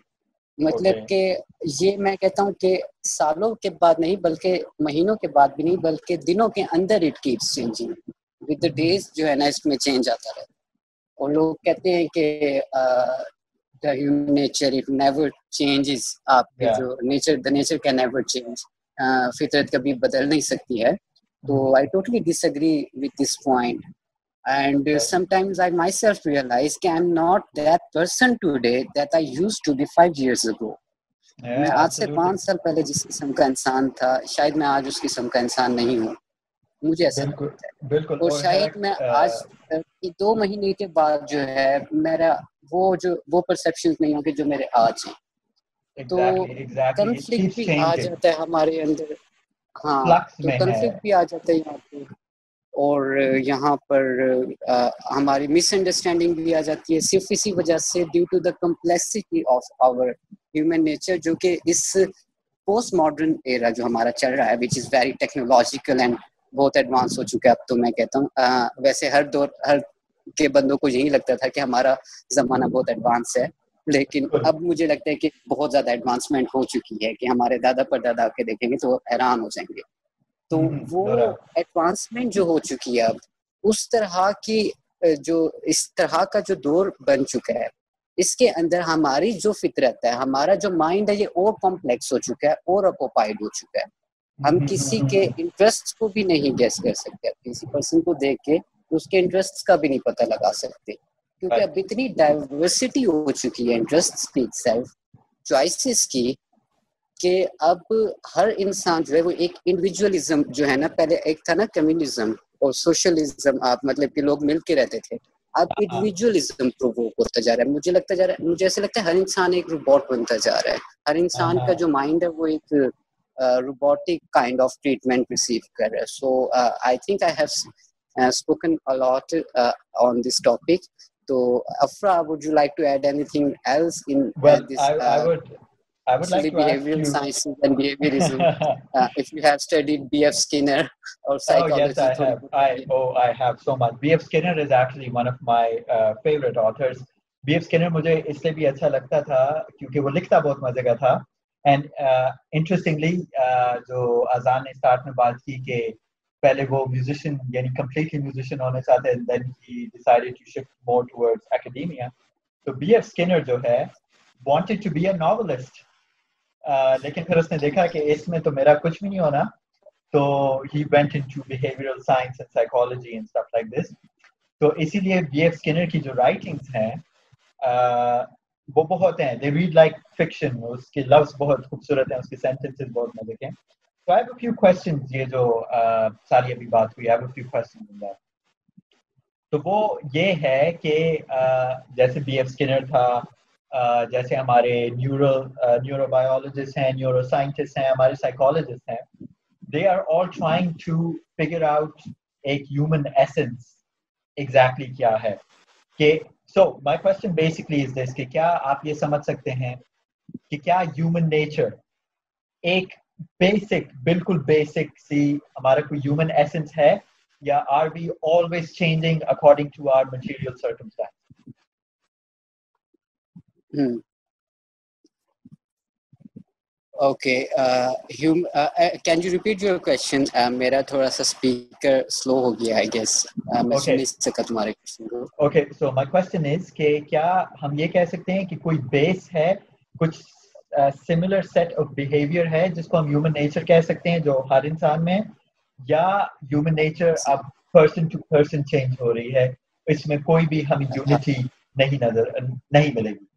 Speaker 2: مطلب کہ یہ میں کہتا ہوں کہ سالوں کے بعد نہیں بلکہ مہینوں کے بعد بھی نہیں بلکہ دنوں کے اندر it keeps changing with the days جو ہے نا اس میں چینج آتا رہتا اور لوگ کہتے ہیں کہ the human nature it never changes آپ کے جو nature the nature can never change فطرت کبھی بدل نہیں سکتی ہے۔ تو I totally disagree with this point myself realise کہ I am not that person today that I used to be five years ago میں آج سے پانچ سال پہلے جس قسم کا انسان تھا شاید میں آج اس قسم کا انسان نہیں ہوں مجھے ایسا ہے اور شاید میں آج دو مہینے کے بعد جو ہے میرا وہ جو وہ پرسپشن نہیں ہوں گے جو میرے آج ہیں تو کنفلکٹ بھی آ جاتا ہے ہمارے اندر ہاں تو کنفلکٹ بھی آ جاتا ہے یہاں پہ اور یہاں پر ہماری مس انڈرسٹینڈنگ بھی آ جاتی ہے۔ صرف اسی وجہ سے due to the complexity of our human nature جو کہ اس پوسٹ ماڈرن ایرا جو ہمارا چل رہا ہے which is very technological and بہت ایڈوانس ہو چکا ہے۔ اب تو میں کہتا ہوں ویسے ہر دور، ہر کے بندوں کو یہی لگتا تھا کہ ہمارا زمانہ بہت ایڈوانس ہے۔ لیکن اب مجھے لگتا ہے کہ بہت زیادہ ایڈوانسمنٹ ہو چکی ہے، کہ ہمارے دادا پر دادا کے دیکھیں گے تو حیران ہو جائیں گے۔ تو وہ ایڈوانسمنٹ جو ہو چکی ہے اب اس طرح کی جو اس طرح کا جو دور بن چکا ہے اس کے اندر ہماری جو فطرت ہے ہمارا جو مائنڈ ہے یہ اور کمپلیکس ہو چکا ہے اور اکوپائڈ ہو چکا ہے۔ ہم کسی کے انٹرسٹ کو بھی نہیں گیس کر سکتے کسی پرسن کو دیکھ کے اس کے انٹرسٹ کا بھی نہیں پتہ لگا سکتے۔ کیونکہ اب اتنی ڈائیورسٹی ہو چکی ہے انٹرسٹ کی سیلف چوائسیز کی کہ اب ہر انسان جو ہے وہ ایک انڈیویجولزم جو ہے نا پہلے ایک تھا نا کمیونزم اور سوشلزم آپ مطلب کہ لوگ مل کے رہتے تھے۔ اب انڈیویجولزم پرووک ہوتا جا رہا ہے۔ مجھے لگتا جا رہا ہے مجھے ایسا لگتا ہے ہر انسان ایک روبوٹ بنتا جا رہا ہے۔ ہر انسان کا جو مائنڈ ہے وہ ایک robotic kind of treatment receive کر رہا ہے۔ So I think I have spoken a lot on this topic تو افرا would you like to add anything else in
Speaker 1: well, this I, would like to
Speaker 2: behavioral sciences and behaviorism. uh, if you have studied B.F. Skinner or psychology.
Speaker 1: Oh, yes, I have. I, oh, I have so much. B.F. Skinner is actually one of my uh, favorite authors. B F Skinner مجھے اس لیے بھی اچھا لگتا تھا کیونکہ وہ لکھتا بہت مزے کا تھا اینڈ انٹرسٹنگلی جو اذان نے اسٹارٹ میں بات کی کہ پہلے وہ میوزیشین یعنی کمپلیٹلی میوزیشین ہونا چاہتے ہیں then he decided to shift more towards academia تو بی ایف اسکنر جو ہے wanted to be a novelist لیکن پھر اس نے دیکھا کہ اس میں تو میرا کچھ بھی نہیں ہونا، تو he went into behavioural science and psychology and stuff like this تو اسی لیے بی ایف اسکنر کی جو رائٹنگس ہیں وہ بہت ہیں۔ دے ریڈ لائک فکشن اس کے لفظ بہت خوبصورت ہیں، اس کے سینٹینسز بہت مزے کے ہیں۔ تو آئی ہیو فیو کوشچنز یہ جو ساری ابھی بات ہوئی آئی ہیو فیو کوشچنز تو وہ یہ ہے کہ جیسے بی ایف اسکنر تھا جیسے ہمارے نیورو نیورو بایولوجسٹ ہیں نیورو سائنٹسٹ ہیں، ہمارے سائیکالوجسٹ ہیں they are all trying to figure out ایک ہیومن ایسنس ایگزیکٹلی کیا ہے۔ کہ سو مائی کوشچن بیسکلی از دس کہ کیا آپ یہ سمجھ سکتے ہیں کہ کیا ہیومن نیچر ایک بیسک بالکل بیسک سی ہمارا کوئی ہیومن ایسنس ہے یا are we always changing according to our material circumstance
Speaker 2: okay can you repeat your question میرا تھوڑا سا اسپیکر سلو ہو گیا آئی گیس میں سن نہیں سکا تمہارے کوشچن کو
Speaker 1: okay so my question is کہ کیا ہم یہ کہہ سکتے ہیں کہ کوئی بیس ہے کچھ سملر سیٹ آف بیہیویئر ہے جس کو ہم ہیومن نیچر کہہ سکتے ہیں جو ہر انسان میں یا ہیومن نیچر اب پرسن ٹو پرسن چینج ہو رہی ہے اس میں کوئی بھی ہمیں یونٹی نہیں نظر نہیں ملے گی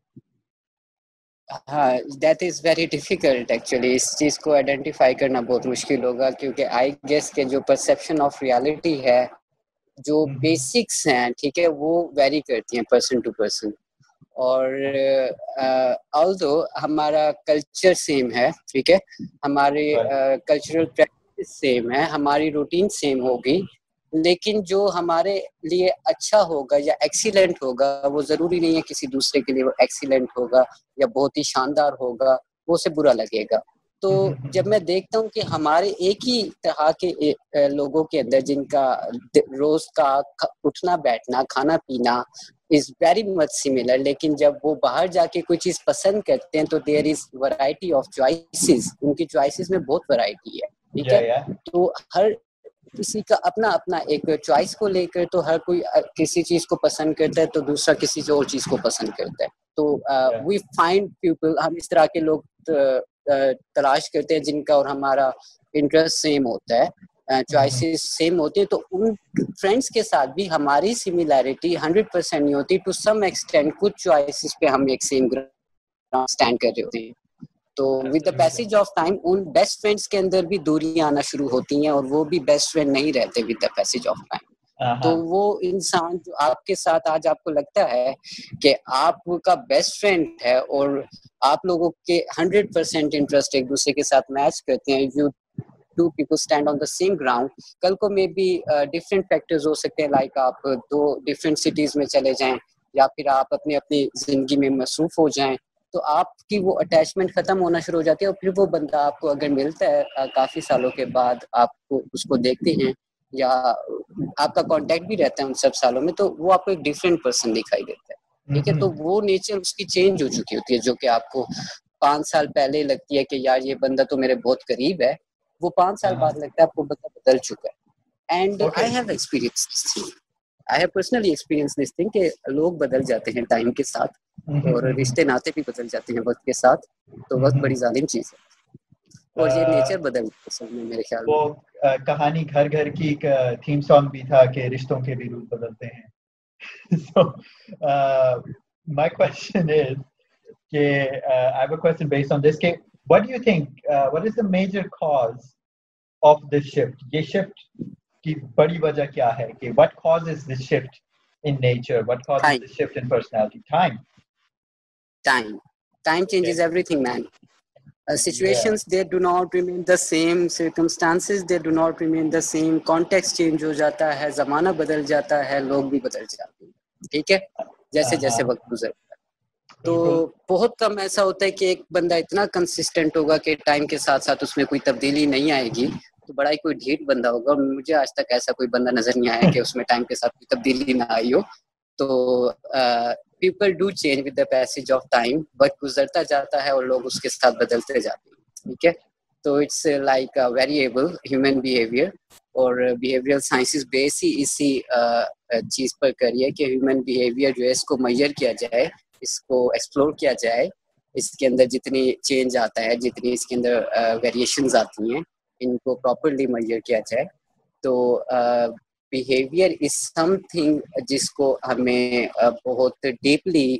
Speaker 2: ہاں that is very difficult actually اس چیز کو آئیڈینٹیفائی کرنا بہت مشکل ہوگا کیونکہ آئی گیس کے جو پرسیپشن آف ریالٹی ہے جو بیسکس ہیں ٹھیک ہے وہ ویری کرتی ہیں پرسن ٹو پرسن اور آل دو ہمارا کلچر سیم ہے ٹھیک ہے۔ ہمارے کلچرل پریکٹس سیم ہے ہماری روٹین سیم ہوگی۔ لیکن جو ہمارے لیے اچھا ہوگا یا ایکسیلنٹ ہوگا وہ ضروری نہیں ہے کسی دوسرے کے لیے وہ ایکسیلنٹ ہوگا یا بہت ہی شاندار ہوگا وہ اسے برا لگے گا۔ تو جب میں دیکھتا ہوں کہ ہمارے ایک ہی طرح کے لوگوں کے اندر جن کا روز کا اٹھنا بیٹھنا کھانا پینا از ویری مچ سملر لیکن جب وہ باہر جا کے کوئی چیز پسند کرتے ہیں تو there is variety of choices ان کی چوائسیز میں بہت ورائٹی ہے ٹھیک ہے؟ تو ہر کسی کا اپنا اپنا ایک چوائس کو لے کر تو ہر کوئی کسی چیز کو پسند کرتا ہے تو دوسرا کسی اور چیز کو پسند کرتا ہے۔ تو وی فائنڈ پیپل ہم اس طرح کے لوگ تلاش کرتے ہیں جن کا اور ہمارا انٹرسٹ سیم ہوتا ہے چوائسیز سیم ہوتی ہیں۔ تو ان فرینڈس کے ساتھ بھی ہماری سملیرٹی ہنڈریڈ پرسینٹ نہیں ہوتی۔ ٹو سم ایکسٹینٹ کچھ چوائسیز پہ ہم ایک سیم اسٹینڈ کر رہے ہوتے ہیں۔ تو with the passage of time in best friends کے اندر بھی دوریاں آنا شروع ہوتی ہیں اور وہ بھی بیسٹ فرینڈ نہیں رہتے with the passage of time تو وہ انسان جو آپ کے ساتھ آج آپ کو لگتا ہے کہ آپ کا بیسٹ فرینڈ ہے اور آپ لوگوں کے ہنڈریڈ پرسینٹ انٹرسٹ ایک دوسرے کے ساتھ میچ کرتے ہیں you two people stand on the same ground کل کو میں بھی ڈفرینٹ فیکٹرز ہو سکتے ہیں لائک آپ دو ڈفرینٹ سٹیز میں چلے جائیں یا پھر آپ اپنی اپنی زندگی میں مصروف ہو جائیں تو آپ کی وہ اٹیچمنٹ ختم ہونا شروع ہو جاتی ہے اور پھر وہ بندہ آپ کو اگر ملتا ہے کافی سالوں کے بعد آپ کو اس کو دیکھتے ہیں یا آپ کا کانٹیکٹ بھی رہتا ہے ان سب سالوں میں تو وہ آپ کو ایک ڈفرینٹ پرسن دکھائی دیتا ہے۔ ٹھیک ہے؟ تو وہ نیچر اس کی چینج ہو چکی ہوتی ہے جو کہ آپ کو پانچ سال پہلے لگتی ہے کہ یار یہ بندہ تو میرے بہت قریب ہے وہ پانچ سال بعد لگتا ہے آپ کو بندہ بدل چکا ہے۔ And I have experience I have personally experience this thing کہ لوگ بدل جاتے ہیں ٹائم کے ساتھ اور رشتے ناطے بھی بدل جاتے ہیں وقت کے ساتھ تو وقت بڑی ظالم چیز ہے اور یہ نیچر بدل میں میرے خیال
Speaker 1: وہ کہانی گھر گھر کی ایک تھیم سانگ بھی تھا کہ رشتوں کے بھی روپ بدلتے ہیں سو مائی کوشچن از کہ آئی have a question base on this کہ what you think what is the major cause of this shift یہ شفٹ کی بڑی وجہ کیا ہے کہ what cause is this shift in nature what causes the shift in personality? Time.
Speaker 2: Time. Time changes okay. everything man. Uh, situations yeah. they do not remain the same. Circumstances they do not remain the same. Context change ہو جاتا ہے زمانہ بدل جاتا ہے لوگ بھی بدل جاتے ہیں ٹھیک ہے جیسے جیسے وقت گزرتا ہے تو بہت کم ایسا ہوتا ہے کہ ایک بندہ اتنا کنسسٹنٹ ہوگا کہ ٹائم کے ساتھ ساتھ اس میں کوئی تبدیلی نہیں آئے گی تو بڑا ہی کوئی ڈھیٹ بندہ ہوگا اور مجھے آج تک ایسا کوئی بندہ نظر نہیں آیا کہ اس میں ٹائم کے ساتھ کوئی تبدیلی نہ آئی ہو۔ تو people do change with the passage of time وقت گزرتا جاتا ہے اور لوگ اس کے ساتھ بدلتے جاتے ہیں، ٹھیک ہے؟ تو it's like variable human behaviour اور بیہیویئر سائنسز بیس ہی اسی چیز پر کری ہے کہ ہیومن بیہیویئر جو ہے، اس کو میئر کیا جائے، اس کو ایکسپلور کیا جائے۔ اس کے اندر جتنی چینج آتا ہے، جتنی اس کے اندر ویریشنز آتی ہیں۔ ان کو پراپرلی میئر کیا جائے۔ تو بیہیویئر از سم تھنگ جس کو ہمیں بہت ڈیپلی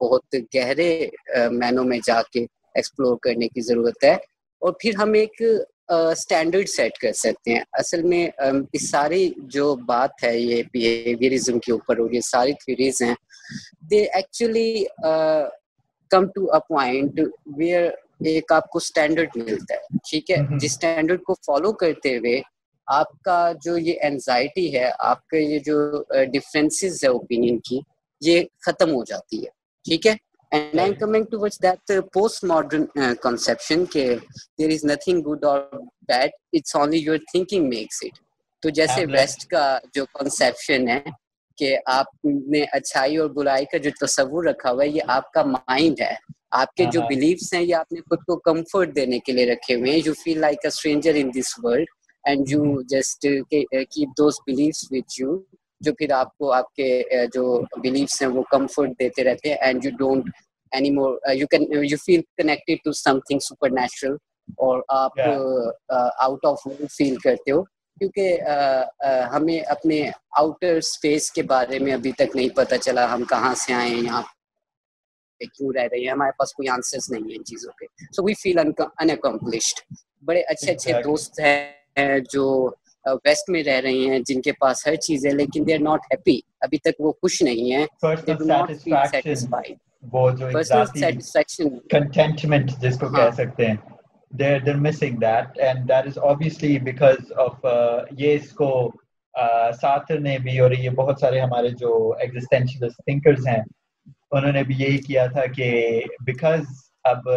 Speaker 2: بہت گہرے مینوں میں جا کے ایکسپلور کرنے کی ضرورت ہے۔ اور پھر ہم ایک اسٹینڈرڈ سیٹ کر سکتے ہیں۔ اصل میں اس ساری جو بات ہے، یہ بیہیویئرزم کے اوپر اور یہ ساری تھیوریز ہیں they actually come to a point where ایک آپ کو اسٹینڈرڈ ملتا ہے ٹھیک ہے؟ جس اسٹینڈرڈ کو فالو کرتے ہوئے آپ کا جو یہ اینزائٹی ہے آپ کا یہ جو ڈفرینسز ہے اوپینین کی یہ ختم ہو جاتی ہے ٹھیک ہے؟ And I am coming to which that post modern conception کہ دیر از نتھنگ گڈ اور bad it's only your thinking makes it تو جیسے ویسٹ کا جو کنسیپشن ہے کہ آپ نے اچھائی اور برائی کا جو تصور رکھا ہوا ہے یہ آپ کا مائنڈ ہے۔ آپ کے جو بلیفس ہیں یہ آپ نے خود کو کمفرٹ دینے کے لیے رکھے ہوئے ہیں۔ You feel like a stranger in this world and you just keep those beliefs with you جو پھر آپ کو آپ کے جو بلیفس ہیں وہ کمفرٹ دیتے رہتے ہیں and you don't anymore you can you feel connected to something supernatural اور آپ آؤٹ آف فیل کرتے ہو۔ کیونکہ ہمیں اپنے آؤٹر اسپیس کے بارے میں ابھی تک نہیں پتہ چلا ہم کہاں سے آئے ہیں۔ یہاں پہ کیوں رہ رہے ہیں؟ ہمارے پاس کوئی آنسرس نہیں ہیں ان چیزوں کے۔ سو وی فیل انکمپلشڈ بڑے اچھے اچھے دوست ہیں جو ویسٹ میں رہ رہے ہیں جن کے پاس ہر چیز ہے لیکن دے آر ناٹ ہیپی ابھی تک وہ خوش نہیں ہیں۔ They do not feel satisfied
Speaker 1: وہ جو سیٹسفیکشن کنٹینٹمنٹ جس کو کہہ سکتے ہیں۔ They're they're missing that and that is obviously because of یہ اس کو ساتر نے بھی اور یہ بہت سارے ہمارے جو ایگزسٹینشلسٹ تھنکرز ہیں انہوں نے بھی یہی کیا تھا کہ بیکاز اب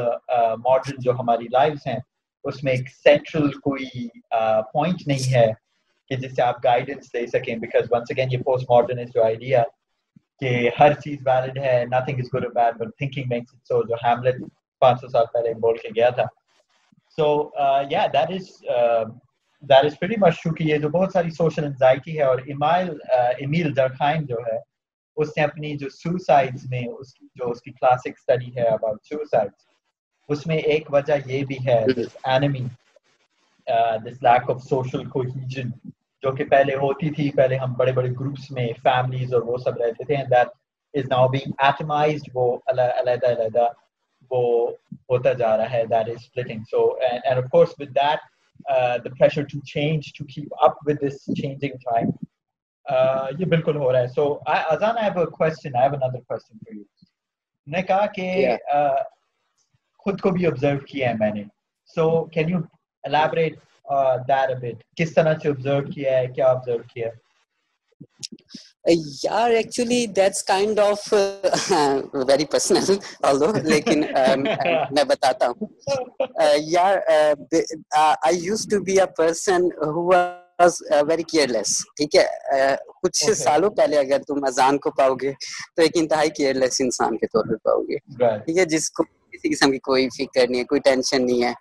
Speaker 1: ماڈرن جو ہماری لائفس ہیں، اس میں ایک سینٹرل کوئی پوائنٹ نہیں ہے کہ جس سے آپ گائیڈنس دے سکیں بیکاز ونس اگین یہ پوسٹ ماڈرن جو آئیڈیا کہ ہر چیز ویلڈ ہے nothing is good bad but thinking makes it so جو ہیملٹ پانچ سو سال پہلے بول کے گیا تھا۔ سو یا that is that is very much چونکہ یہ جو بہت ساری سوشل انزائٹی ہے اور ایمائل ایمیل درخائن جو ہے اس نے اپنی جو سوسائڈ میں اس کی جو اس کی کلاسک اسٹڈی ہے اباؤٹ سوسائڈ اس میں ایک وجہ یہ بھی ہے this anomie this lack of social cohesion جو کہ پہلے ہوتی تھی، پہلے ہم بڑے بڑے گروپس میں فیملیز اور وہ سب رہتے تھے that is now being atomised وہ علیحدہ علیحدہ وہ ہوتا جا رہا ہے that is splitting so and of course with that the pressure to change to keep up with this changing time یہ بالکل ہو رہا ہے۔ So Azan I have a question I have another question for you. نے کہا کہ خود کو بھی آبزرو کیا ہے میں نے۔ So can you elaborate that a bit کس طرح سے آبزرو کیا ہے؟ کیا آبزرو کیا ہے؟
Speaker 2: یار actually that's kind of very personal although لیکن میں بتاتا ہوں۔ یار I used to be a person who very careless ٹھیک ہے کچھ سالوں پہلے اگر تم اذان کو پاؤ گے تو ایک انتہائی کیئر لیس انسان کے طور پہ پاؤ گے ٹھیک ہے جس کو کسی قسم کی کوئی فکر نہیں ہے کوئی ٹینشن نہیں ہے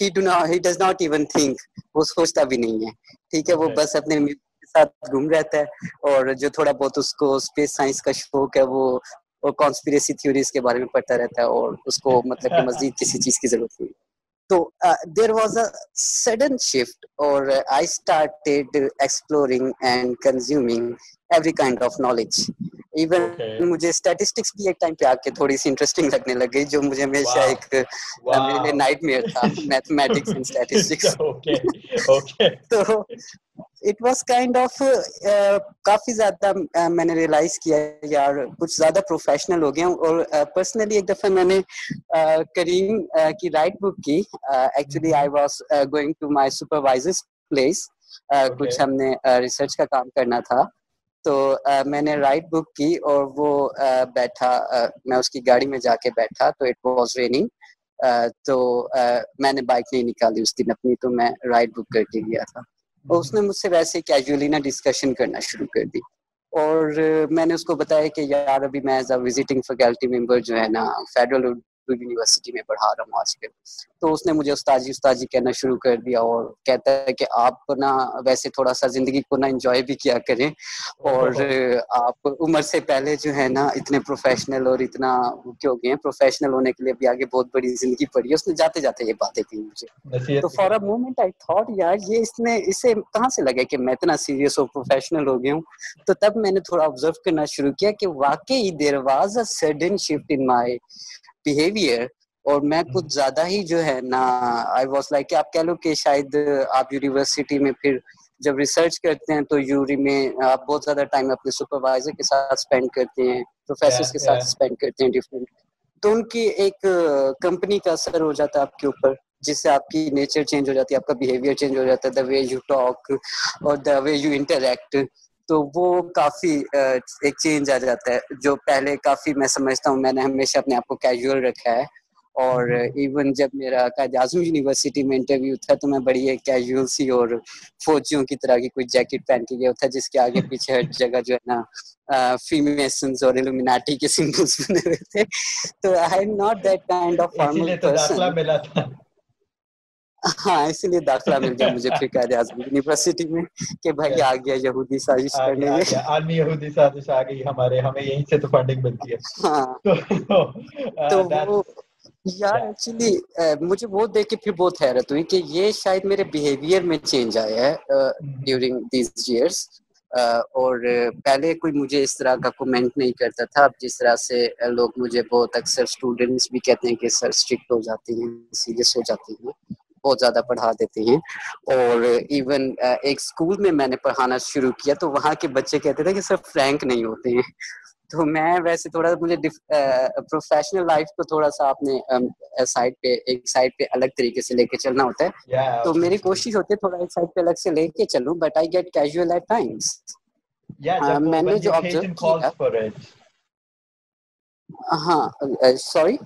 Speaker 2: he does not even think وہ سوچتا بھی نہیں ہے ٹھیک ہے وہ بس اپنے کے ساتھ گھوم رہتا ہے اور جو تھوڑا بہت اس کو اسپیس سائنس کا شوق ہے وہ کانسپریسی تھیوریز کے بارے میں پڑھتا رہتا ہے اور اس کو مطلب کہ مزید کسی چیز کی ضرورت نہیں تو there was a sudden shift اور I started exploring and consuming every kind of knowledge even مجھے اسٹیٹسٹکس بھی ایک ٹائم پہ آ کے تھوڑی سی انٹرسٹنگ لگنے لگ گئی جو مجھے ہمیشہ ایک میرے لیے نائٹ میئر تھا میتھمیٹکس اینڈ اسٹیٹسٹکس تو اٹ واز کائنڈ آف کافی زیادہ میں نے ریئلائز کیا یار کچھ زیادہ پروفیشنل ہو گیا ہوں۔ اور پرسنلی ایک دفعہ میں نے کریم کی رائٹ بک کی۔ Actually I was going to my supervisor place کچھ ہم نے ریسرچ کا کام کرنا تھا۔ تو میں نے رائڈ بک کی اور وہ بیٹھا میں اس کی گاڑی میں جا کے بیٹھا تو اٹ واز ریننگ تو میں نے بائک نہیں نکالی اس دن اپنی تو میں رائڈ بک کر کے گیا تھا۔ اور اس نے مجھ سے ویسے کیجولی نا ڈسکشن کرنا شروع کر دی۔ اور میں نے اس کو بتایا کہ یار ابھی میں as a visiting faculty member جو ہے نا فیڈرل یونیورسٹی میں پڑھا رہا ہوں آج کل تو اس نے مجھے استاجی استاجی کہنا شروع کر دیا اور کہتا ہے کہ آپ نا ویسے تھوڑا سا زندگی کو نا انجوائے بھی کیا کریں۔ اور آپ عمر سے پہلے جو ہے نا اتنے پروفیشنل اور اتنا کیوں گئے ہیں؟ پروفیشنل ہونے کے لیے بھی آگے بہت بڑی زندگی پڑی ہے۔ اس نے جاتے جاتے یہ باتیں کی مجھے۔ تو for a moment I thought یار یہ اس نے اسے کہاں سے لگا کہ میں اتنا سیریس اور پروفیشنل ہو گیا ہوں؟ تو تب میں نے تھوڑا آبزرو کرنا شروع کیا کہ واقعی there was a sudden shift in my behaviour اور میں کچھ زیادہ ہی جو ہے نا آئی واز لائک آپ کہہ لو کہ شاید آپ یونیورسٹی میں پھر جب ریسرچ کرتے ہیں تو یوری میں آپ بہت زیادہ ٹائم اپنے سپروائزر کے ساتھ اسپینڈ کرتے ہیں پروفیسر کے ساتھ اسپینڈ کرتے ہیں ڈفرینٹ تو ان کی ایک کمپنی کا اثر ہو جاتا ہے آپ کے اوپر جس سے آپ کی نیچر چینج ہو جاتی ہے آپ کا بہیویئر چینج ہو جاتا ہے دا وے یو ٹاک اور دا وے یو انٹریکٹ تو وہ کافی ایک چینج آ جاتا ہے جو پہلے کافی میں سمجھتا ہوں میں نے ہمیشہ اپنے آپ کو کیجول رکھا ہے۔ اور ایون جب میرا قائد اعظم یونیورسٹی میں انٹرویو تھا تو میں بڑی ایک کیجول سی اور فوجیوں کی طرح کی کوئی جیکٹ پہن کے گیا تھا جس کے آگے پیچھے ہر جگہ جو ہے نا فیمیسنس اور الومیناٹی کے سمبلس بنے ہوئے تھے۔ تو I am not that kind of formal person ہاں اسی لیے داخلہ مل گیا مجھے پھر قائد اعظم یونیورسٹی میں کہ بھائی آ گیا یہودی سازش کرنے میں۔
Speaker 1: عالمی یہودی سازش آ گئی ہمارے ہمیں یہیں سے تو فنڈنگ ملتی ہے۔
Speaker 2: ہاں۔ تو وہ یار ایکچولی مجھے وہ دیکھ کے پھر بہت حیرت ہوئی کہ یہ شاید میرے بیہیویئر میں چینج آیا ہے ڈیورنگ دیز ایئرس اور پہلے کوئی مجھے اس طرح کا کومنٹ نہیں کرتا تھا۔ اب جس طرح سے لوگ مجھے بہت اکثر اسٹوڈینٹس بھی کہتے ہیں کہ سر اسٹرکٹ ہو جاتی ہیں سیریس ہو جاتی ہیں۔ بہت زیادہ پڑھا دیتے ہیں۔ اور ایون ایک اسکول میں میں نے پڑھانا شروع کیا تو وہاں کے بچے کہتے تھے کہ سر فرینک نہیں ہوتے ہیں۔ تو میں ویسے تھوڑا مجھے پروفیشنل لائف کو تھوڑا سا اپنے سائڈ پہ ایک سائڈ پہ الگ طریقے سے لے کے چلنا ہوتا ہے۔ تو میری کوشش ہوتی ہے تھوڑا ایک سائڈ پہ الگ سے لے کے چلوں but I get casual at times میں نے جو آبزرو کیا ہاں sorry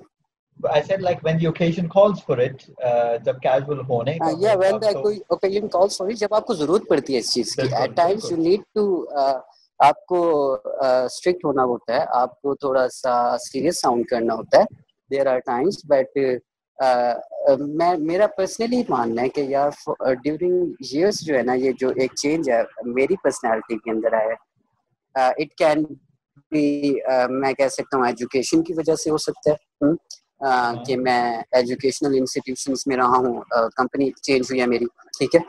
Speaker 1: I said like when the occasion calls for it, uh, جب casual ہونے کا
Speaker 2: yeah when the کوئی occasion calls for it جب آپ کو ضرورت پڑتی ہے اس چیز کی at times you need to uh, آپ کو اسٹرکٹ ہونا ہوتا ہے آپ کو تھوڑا سا سیریس ساؤنڈ کرنا ہوتا ہے دیر آر ٹائمس بٹ میں میرا پرسنلی ماننا ہے کہ یار ڈیورنگ ایئرس جو ہے نا یہ جو ایک چینج ہے میری پرسنالٹی کے اندر آیا اٹ کین بھی میں کہہ سکتا ہوں ایجوکیشن کی وجہ سے ہو سکتا ہے کہ میں ایجوکیشنل انسٹیٹیوشنس میں رہا ہوں کمپنی چینج ہوئی ہے میری ٹھیک ہے؟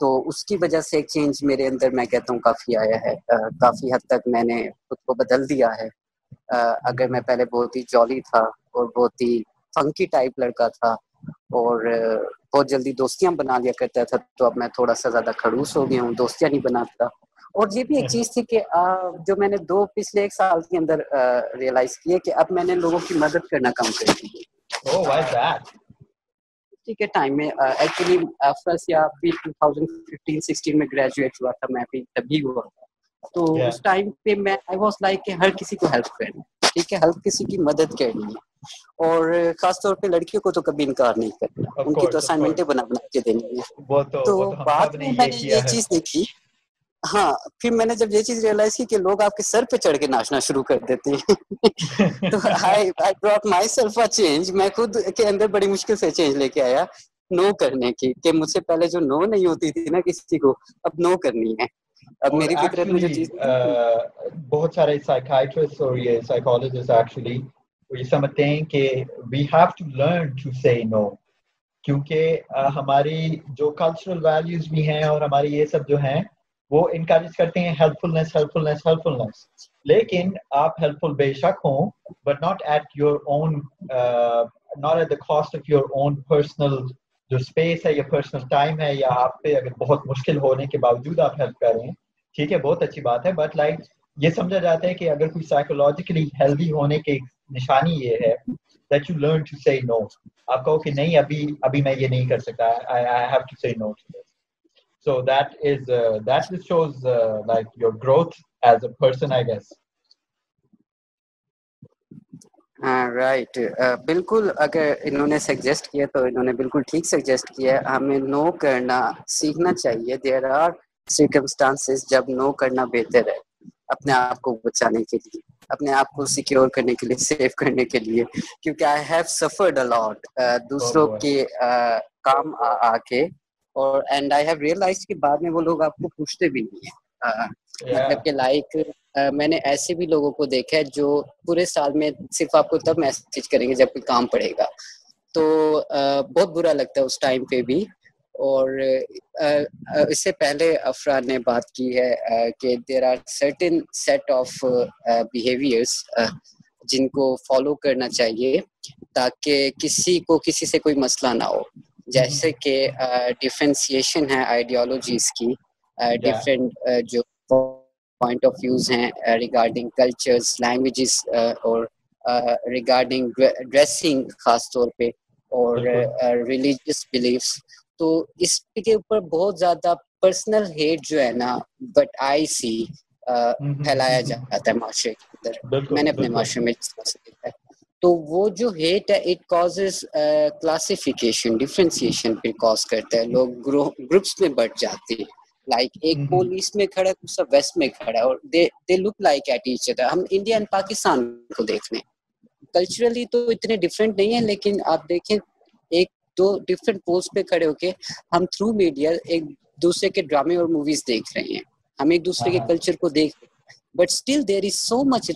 Speaker 2: تو اس کی وجہ سے ایک چینج میرے اندر میں کہتا ہوں کافی آیا ہے۔ کافی حد تک میں نے خود کو بدل دیا ہے۔ اگر میں پہلے بہت ہی جالی تھا اور بہت ہی فنکی ٹائپ لڑکا تھا اور بہت جلدی دوستیاں بنا لیا کرتا تھا تو اب میں تھوڑا سا زیادہ کھڑوس ہو گیا ہوں دوستیاں نہیں بناتا۔ اور یہ بھی ایک چیز تھی کہ جو میں نے دو پچھلے ایک سال کے اندر ریئلائز کیے کہ اب میں نے لوگوں کی مدد کرنا کم کر دی۔ ٹھیک ہے ٹائم میں ایکچولی فرسٹ یا ففٹین سکسٹین میں گریجویٹ ہوا تھا میں ابھی تبھی ہوا۔ تھا تو اس ٹائم پہ میں آئی واز لائک کہ ہر کسی کو ہیلپ کرنا ٹھیک ہے؟ ہر کسی کی مدد کرنی ہے۔ اور خاص طور پہ لڑکیوں کو تو کبھی انکار نہیں کرنا۔ ان کی تو اسائنمنٹیں بنا بنا کے دینی ہے۔ تو بعد میں میں نے یہ چیز دیکھی۔ ہاں پھر میں نے جب یہ چیز ریئلائز کی کہ لوگ آپ کے سر پہ چڑھ کے ناچنا شروع کر دیتے ہیں۔ تو I brought myself change میں خود کے اندر بڑی مشکل سے چینج لے کے آیا نو کرنے کی کہ مجھ سے پہلے جو نو نہیں ہوتی تھی نا کسی کو اب نو کرنی ہے۔ اب میری میں جو چیز
Speaker 1: بہت سارے سائیکائٹرسٹ اور یہ سائیکالوجسٹ ایکچولی وہ یہ سمجھتے ہیں کہ we have to learn to say no کیونکہ ہماری جو کلچرل ویلیوز بھی ہیں اور ہماری یہ سب جو ہیں وہ انکریج کرتے ہیں helpfulness helpfulness helpfulness لیکن آپ ہیلپ فل بے شک ہوں but not at your own not at the cost of your own personal جو اسپیس ہے یا پرسنل ٹائم ہے یا آپ پہ اگر بہت مشکل ہونے کے باوجود آپ ہیلپ کر رہے ہیں، ٹھیک ہے، بہت اچھی بات ہے بٹ لائک یہ سمجھا جاتا ہے کہ اگر کوئی سائیکولوجیکلی ہیلدی ہونے کی نشانی یہ ہے that you learn to say no آپ کہو کہ نہیں، ابھی ابھی میں یہ نہیں کر سکتا I have to say no to this so that is uh, that shows uh, like your growth as a person i guess.
Speaker 2: Right بالکل اگر انہوں نے سجیسٹ کیا تو انہوں نے بالکل ٹھیک سجیسٹ کیا ہمیں نو کرنا سیکھنا چاہیے دیر آر سرکمسٹانسز جب نو کرنا بہتر ہے اپنے آپ کو بچانے کے لیے اپنے آپ کو سیکیور کرنے کے لیے سیف کرنے کے لیے کیونکہ آئی ہیو سفرڈ الاٹ دوسروں کے کام آ کے اور اینڈ آئی ہیو ریئلائز کہ بعد میں وہ لوگ آپ کو پوچھتے بھی نہیں ہیں۔ مطلب کہ لائک میں نے ایسے بھی لوگوں کو دیکھا ہے جو پورے سال میں صرف آپ کو تب میسج کریں گے جب کوئی کام پڑے گا۔ تو بہت برا لگتا ہے اس ٹائم پہ بھی۔ اور اس سے پہلے افراد نے بات کی ہے کہ there are certain set of behaviours جن کو فالو کرنا چاہیے تاکہ کسی کو کسی سے کوئی مسئلہ نہ ہو۔ جیسے کہ ڈیفرینسیشن ہے آئیڈیالوجیز کی ڈفرینٹ جو پوائنٹ آف ویوز ہیں ریگارڈنگ کلچرز لینگویجز اور ریگارڈنگ ڈریسنگ خاص طور پہ اور ریلیجیس بلیفس تو اس کے اوپر بہت زیادہ پرسنل ہیٹ جو ہے نا بٹ آئی سی پھیلایا جاتا ہے معاشرے کے اندر۔ میں نے اپنے معاشرے میں دیکھا ہے۔ تو وہ جو ہیٹ ہے اٹ کازز کلاسیفیکیشن ڈفرینسیشن پھر کاز کرتا ہے۔ لوگ گروپس میں بٹ جاتے ہیں۔ لائک ایک پول ایسٹ میں کھڑا ہے دوسرا ویسٹ میں کھڑا ہے اور they look like at each other ہم انڈیا اینڈ پاکستان کو دیکھ لیں کلچرلی تو اتنے ڈفرینٹ نہیں ہیں لیکن آپ دیکھیں ایک دو ڈفرینٹ پولس پہ کھڑے ہو کے ہم تھرو میڈیا ایک دوسرے کے ڈرامے اور موویز دیکھ رہے ہیں۔ ہم ایک دوسرے کے کلچر کو دیکھ رہے ہیں۔ But still there is so much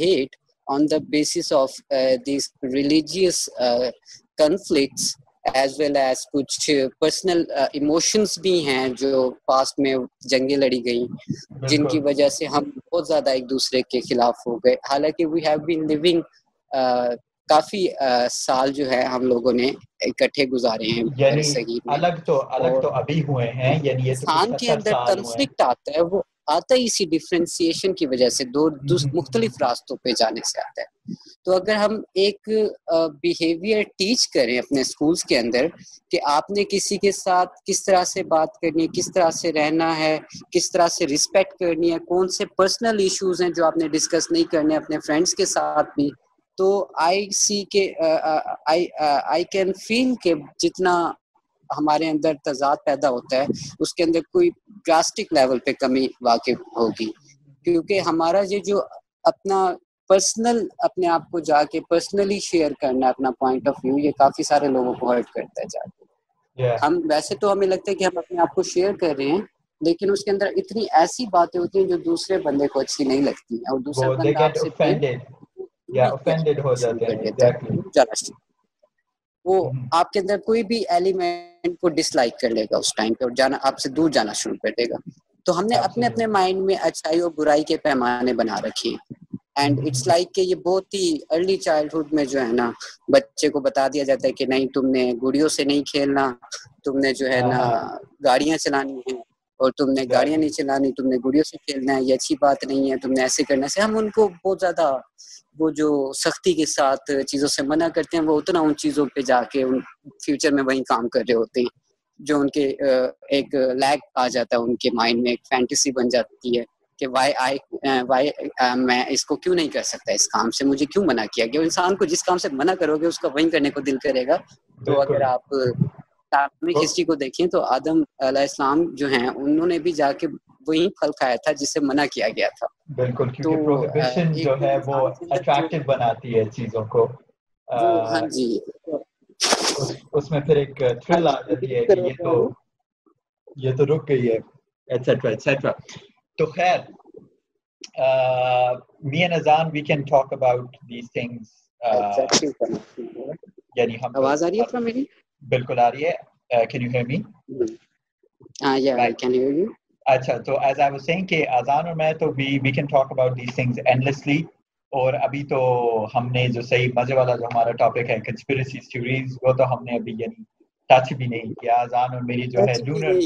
Speaker 2: hate on the basis of uh, these religious uh, conflicts as well as کچھ پرسنل ایموشنس بھی ہیں جو پاسٹ میں جنگیں لڑی گئیں جن کی وجہ سے ہم بہت زیادہ ایک دوسرے کے خلاف ہو گئے حالانکہ وی ہیو بین لیونگ کافی سال جو ہے ہم لوگوں نے اکٹھے گزارے ہیں
Speaker 1: یعنی الگ تو الگ تو ابھی ہوئے ہیں یعنی
Speaker 2: انسان کے اندر کنفلکٹ آتا ہے وہ آتا ہی اسی ڈفرینسیشن کی وجہ سے دو مختلف راستوں پہ جانے سے آتا ہے۔ تو اگر ہم ایک بیہیویئر ٹیچ کریں اپنے اسکولس کے اندر کہ آپ نے کسی کے ساتھ کس طرح سے بات کرنی ہے کس طرح سے رہنا ہے کس طرح سے رسپیکٹ کرنی ہے کون سے پرسنل ایشوز ہیں جو آپ نے ڈسکس نہیں کرنے اپنے فرینڈس کے ساتھ بھی تو آئی سی کے آئی کین فیل کہ جتنا ہمارے اندر تضاد پیدا ہوتا ہے اس کے اندر کوئی ڈراسٹک لیول پہ کمی واقع ہوگی۔ کیونکہ ہمارا یہ جو اپنا پرسنل اپنے آپ کو جا کے پرسنلی شیئر کرنا اپنا پوائنٹ آف ویو یہ کافی سارے لوگوں کو ہرٹ کرتا ہے جا کے۔ ہم ویسے تو ہمیں لگتا ہے کہ ہم اپنے آپ کو شیئر کر رہے ہیں لیکن اس کے اندر اتنی ایسی باتیں ہوتی ہیں جو دوسرے بندے کو اچھی نہیں لگتی اور دوسرے بندہ آپ سے وہ آپ کے اندر کوئی بھی ایلیمنٹ کو ڈس لائک کر لے گا اس ٹائم پہ اور جانا آپ سے دور جانا شروع کر دے گا۔ تو ہم نے اپنے اپنے مائنڈ میں اچھائی اور برائی کے پیمانے بنا رکھے ہیں۔ اینڈ اٹس لائک کہ یہ بہت ہی ارلی چائلڈہڈ میں جو ہے نا بچے کو بتا دیا جاتا ہے کہ نہیں تم نے گڑیوں سے نہیں کھیلنا تم نے جو ہے نا گاڑیاں چلانی ہیں اور تم نے گاڑیاں نہیں چلانی تم نے گڑیوں سے کھیلنا ہے یہ اچھی بات نہیں ہے تم نے ایسے کرنا سے ہم ان کو بہت زیادہ وہ جو سختی کے ساتھ چیزوں سے منع کرتے ہیں وہ اتنا ان چیزوں پہ جا کے ان فیوچر میں وہیں کام کر رہے ہوتے ہیں جو ان کے ایک لیگ آ جاتا ہے ان کے مائنڈ میں ایک فینٹیسی بن جاتی ہے کہ وائی آئی وائی میں اس کو کیوں نہیں کر سکتا اس کام سے مجھے کیوں منع کیا گیا؟ انسان کو جس کام سے منع کرو گے اس کا وہیں کرنے کو دل کرے گا۔ تو اگر آپ ہسٹری کو دیکھیں تو آدم علیہ السلام جو ہیں انہوں نے بھی جا کے وہی پھل کھایا تھا جس سے منع کیا گیا تھا۔
Speaker 1: بالکل کیونکہ جو ہے وہ بناتی ہے چیزوں کو۔
Speaker 2: ہاں جی۔
Speaker 1: اس میں پھر ایک تھرل آ جاتی ہے کہ یہ تو یہ تو رک گئی ہے تو خیر me and Azan we can talk about these things یعنی ہم
Speaker 2: آواز آ رہی ہے میری؟
Speaker 1: بالکل آ رہی ہے۔ کین یو ہیئر می اچھا تو ایز آئی واز سیئنگ کہ اذان اور میں تو we we can talk about these things endlessly اور ابھی تو ہم نے جو صحیح مزے والا جو ہمارا ٹاپک ہے کنسپریسی تھیوریز وہ تو ہم نے ابھی یعنی ٹچ بھی نہیں کیا۔ اذان اور میری جو ہے لونر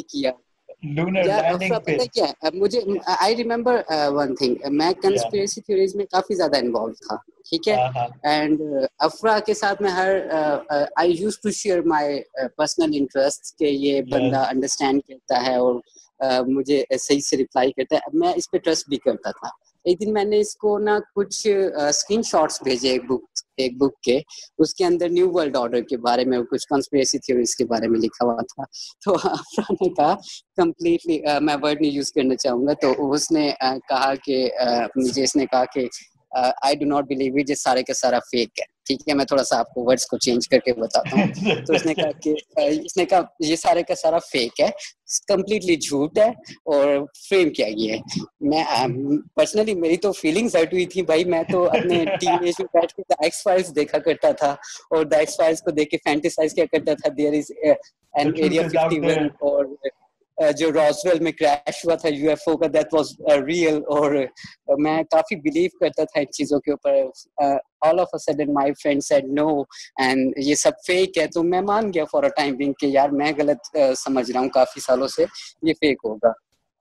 Speaker 2: کیا
Speaker 1: لونر لینڈنگ پہ
Speaker 2: کیا مجھے آئی ریمبر ون تھنگ میں کنسپریسی تھیوریز میں کافی زیادہ انوالو تھا ٹھیک ہے اینڈ افرا کے ساتھ میں ہر I used to share my personal interest کہ یہ بندہ انڈرسٹینڈ کرتا ہے اور مجھے صحیح سے ریپلائی کرتا ہے میں اس پہ ٹرسٹ بھی کرتا تھا ایک دن میں نے اس کو نا کچھ اسکرین شاٹس بھیجے ایک بک ایک بک کے۔ اس کے اندر نیو ورلڈ آرڈر کے بارے میں، کچھ کنسپریسی تھیوریز کے بارے میں لکھا ہوا تھا۔ تو افرا نے کہا کمپلیٹلی میں ورڈ نہیں یوز کرنا چاہوں گا۔ تو اس نے کہا کہ مجھے اس نے کہا کہ I do not believe it یہ سارے کا سارا فیک ہے۔ ٹھیک ہے میں تھوڑا سا آپ کو ورڈس کو چینج کر کے بتاتا ہوں۔ تو اس نے کہا کہ اس نے کہا یہ سارے کا سارا فیک ہے کمپلیٹلی جھوٹ ہے اور فریم کیا گیا ہے۔ میں پرسنلی میری تو فیلنگس ہرٹ ہوئی تھی بھائی۔ میں تو اپنے ٹیم ایج میں بیٹھ کے دا ایکس فائلس دیکھا کرتا تھا اور دا ایکس فائلس کو دیکھ کے فینٹیسائز کیا کرتا تھا۔ There is an area fifty one اور جو راسویل میں کریش ہوا تھا یو ایف او کا دیٹ واز ریئل اور میں کافی بلیو کرتا تھا ان چیزوں کے اوپر۔ All of sudden my friend said no and یہ سب فیک ہے، تو میں مان گیا فار اے ٹائم بینگ کہ یار میں غلط سمجھ رہا ہوں کافی سالوں سے، یہ فیک ہوگا۔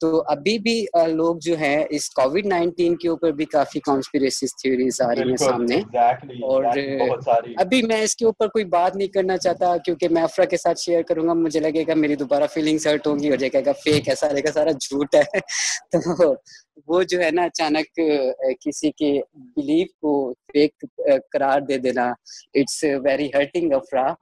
Speaker 2: تو ابھی بھی لوگ جو ہے اس کووڈ نائنٹین کے اوپر بھی کافی کانسپریسی تھیوریز آ رہی ہیں سامنے۔ اور ابھی میں اس کے اوپر کوئی بات نہیں کرنا چاہتا کیونکہ میں افرا کے ساتھ شیئر کروں گا مجھے لگے گا میری دوبارہ فیلنگس ہرٹ ہوں گی اور کہے گا فیک ہے سارے کا سارا جھوٹ ہے۔ تو وہ جو ہے نا اچانک کسی کے بلیف کو فیک قرار دے دینا it's very hurting Afra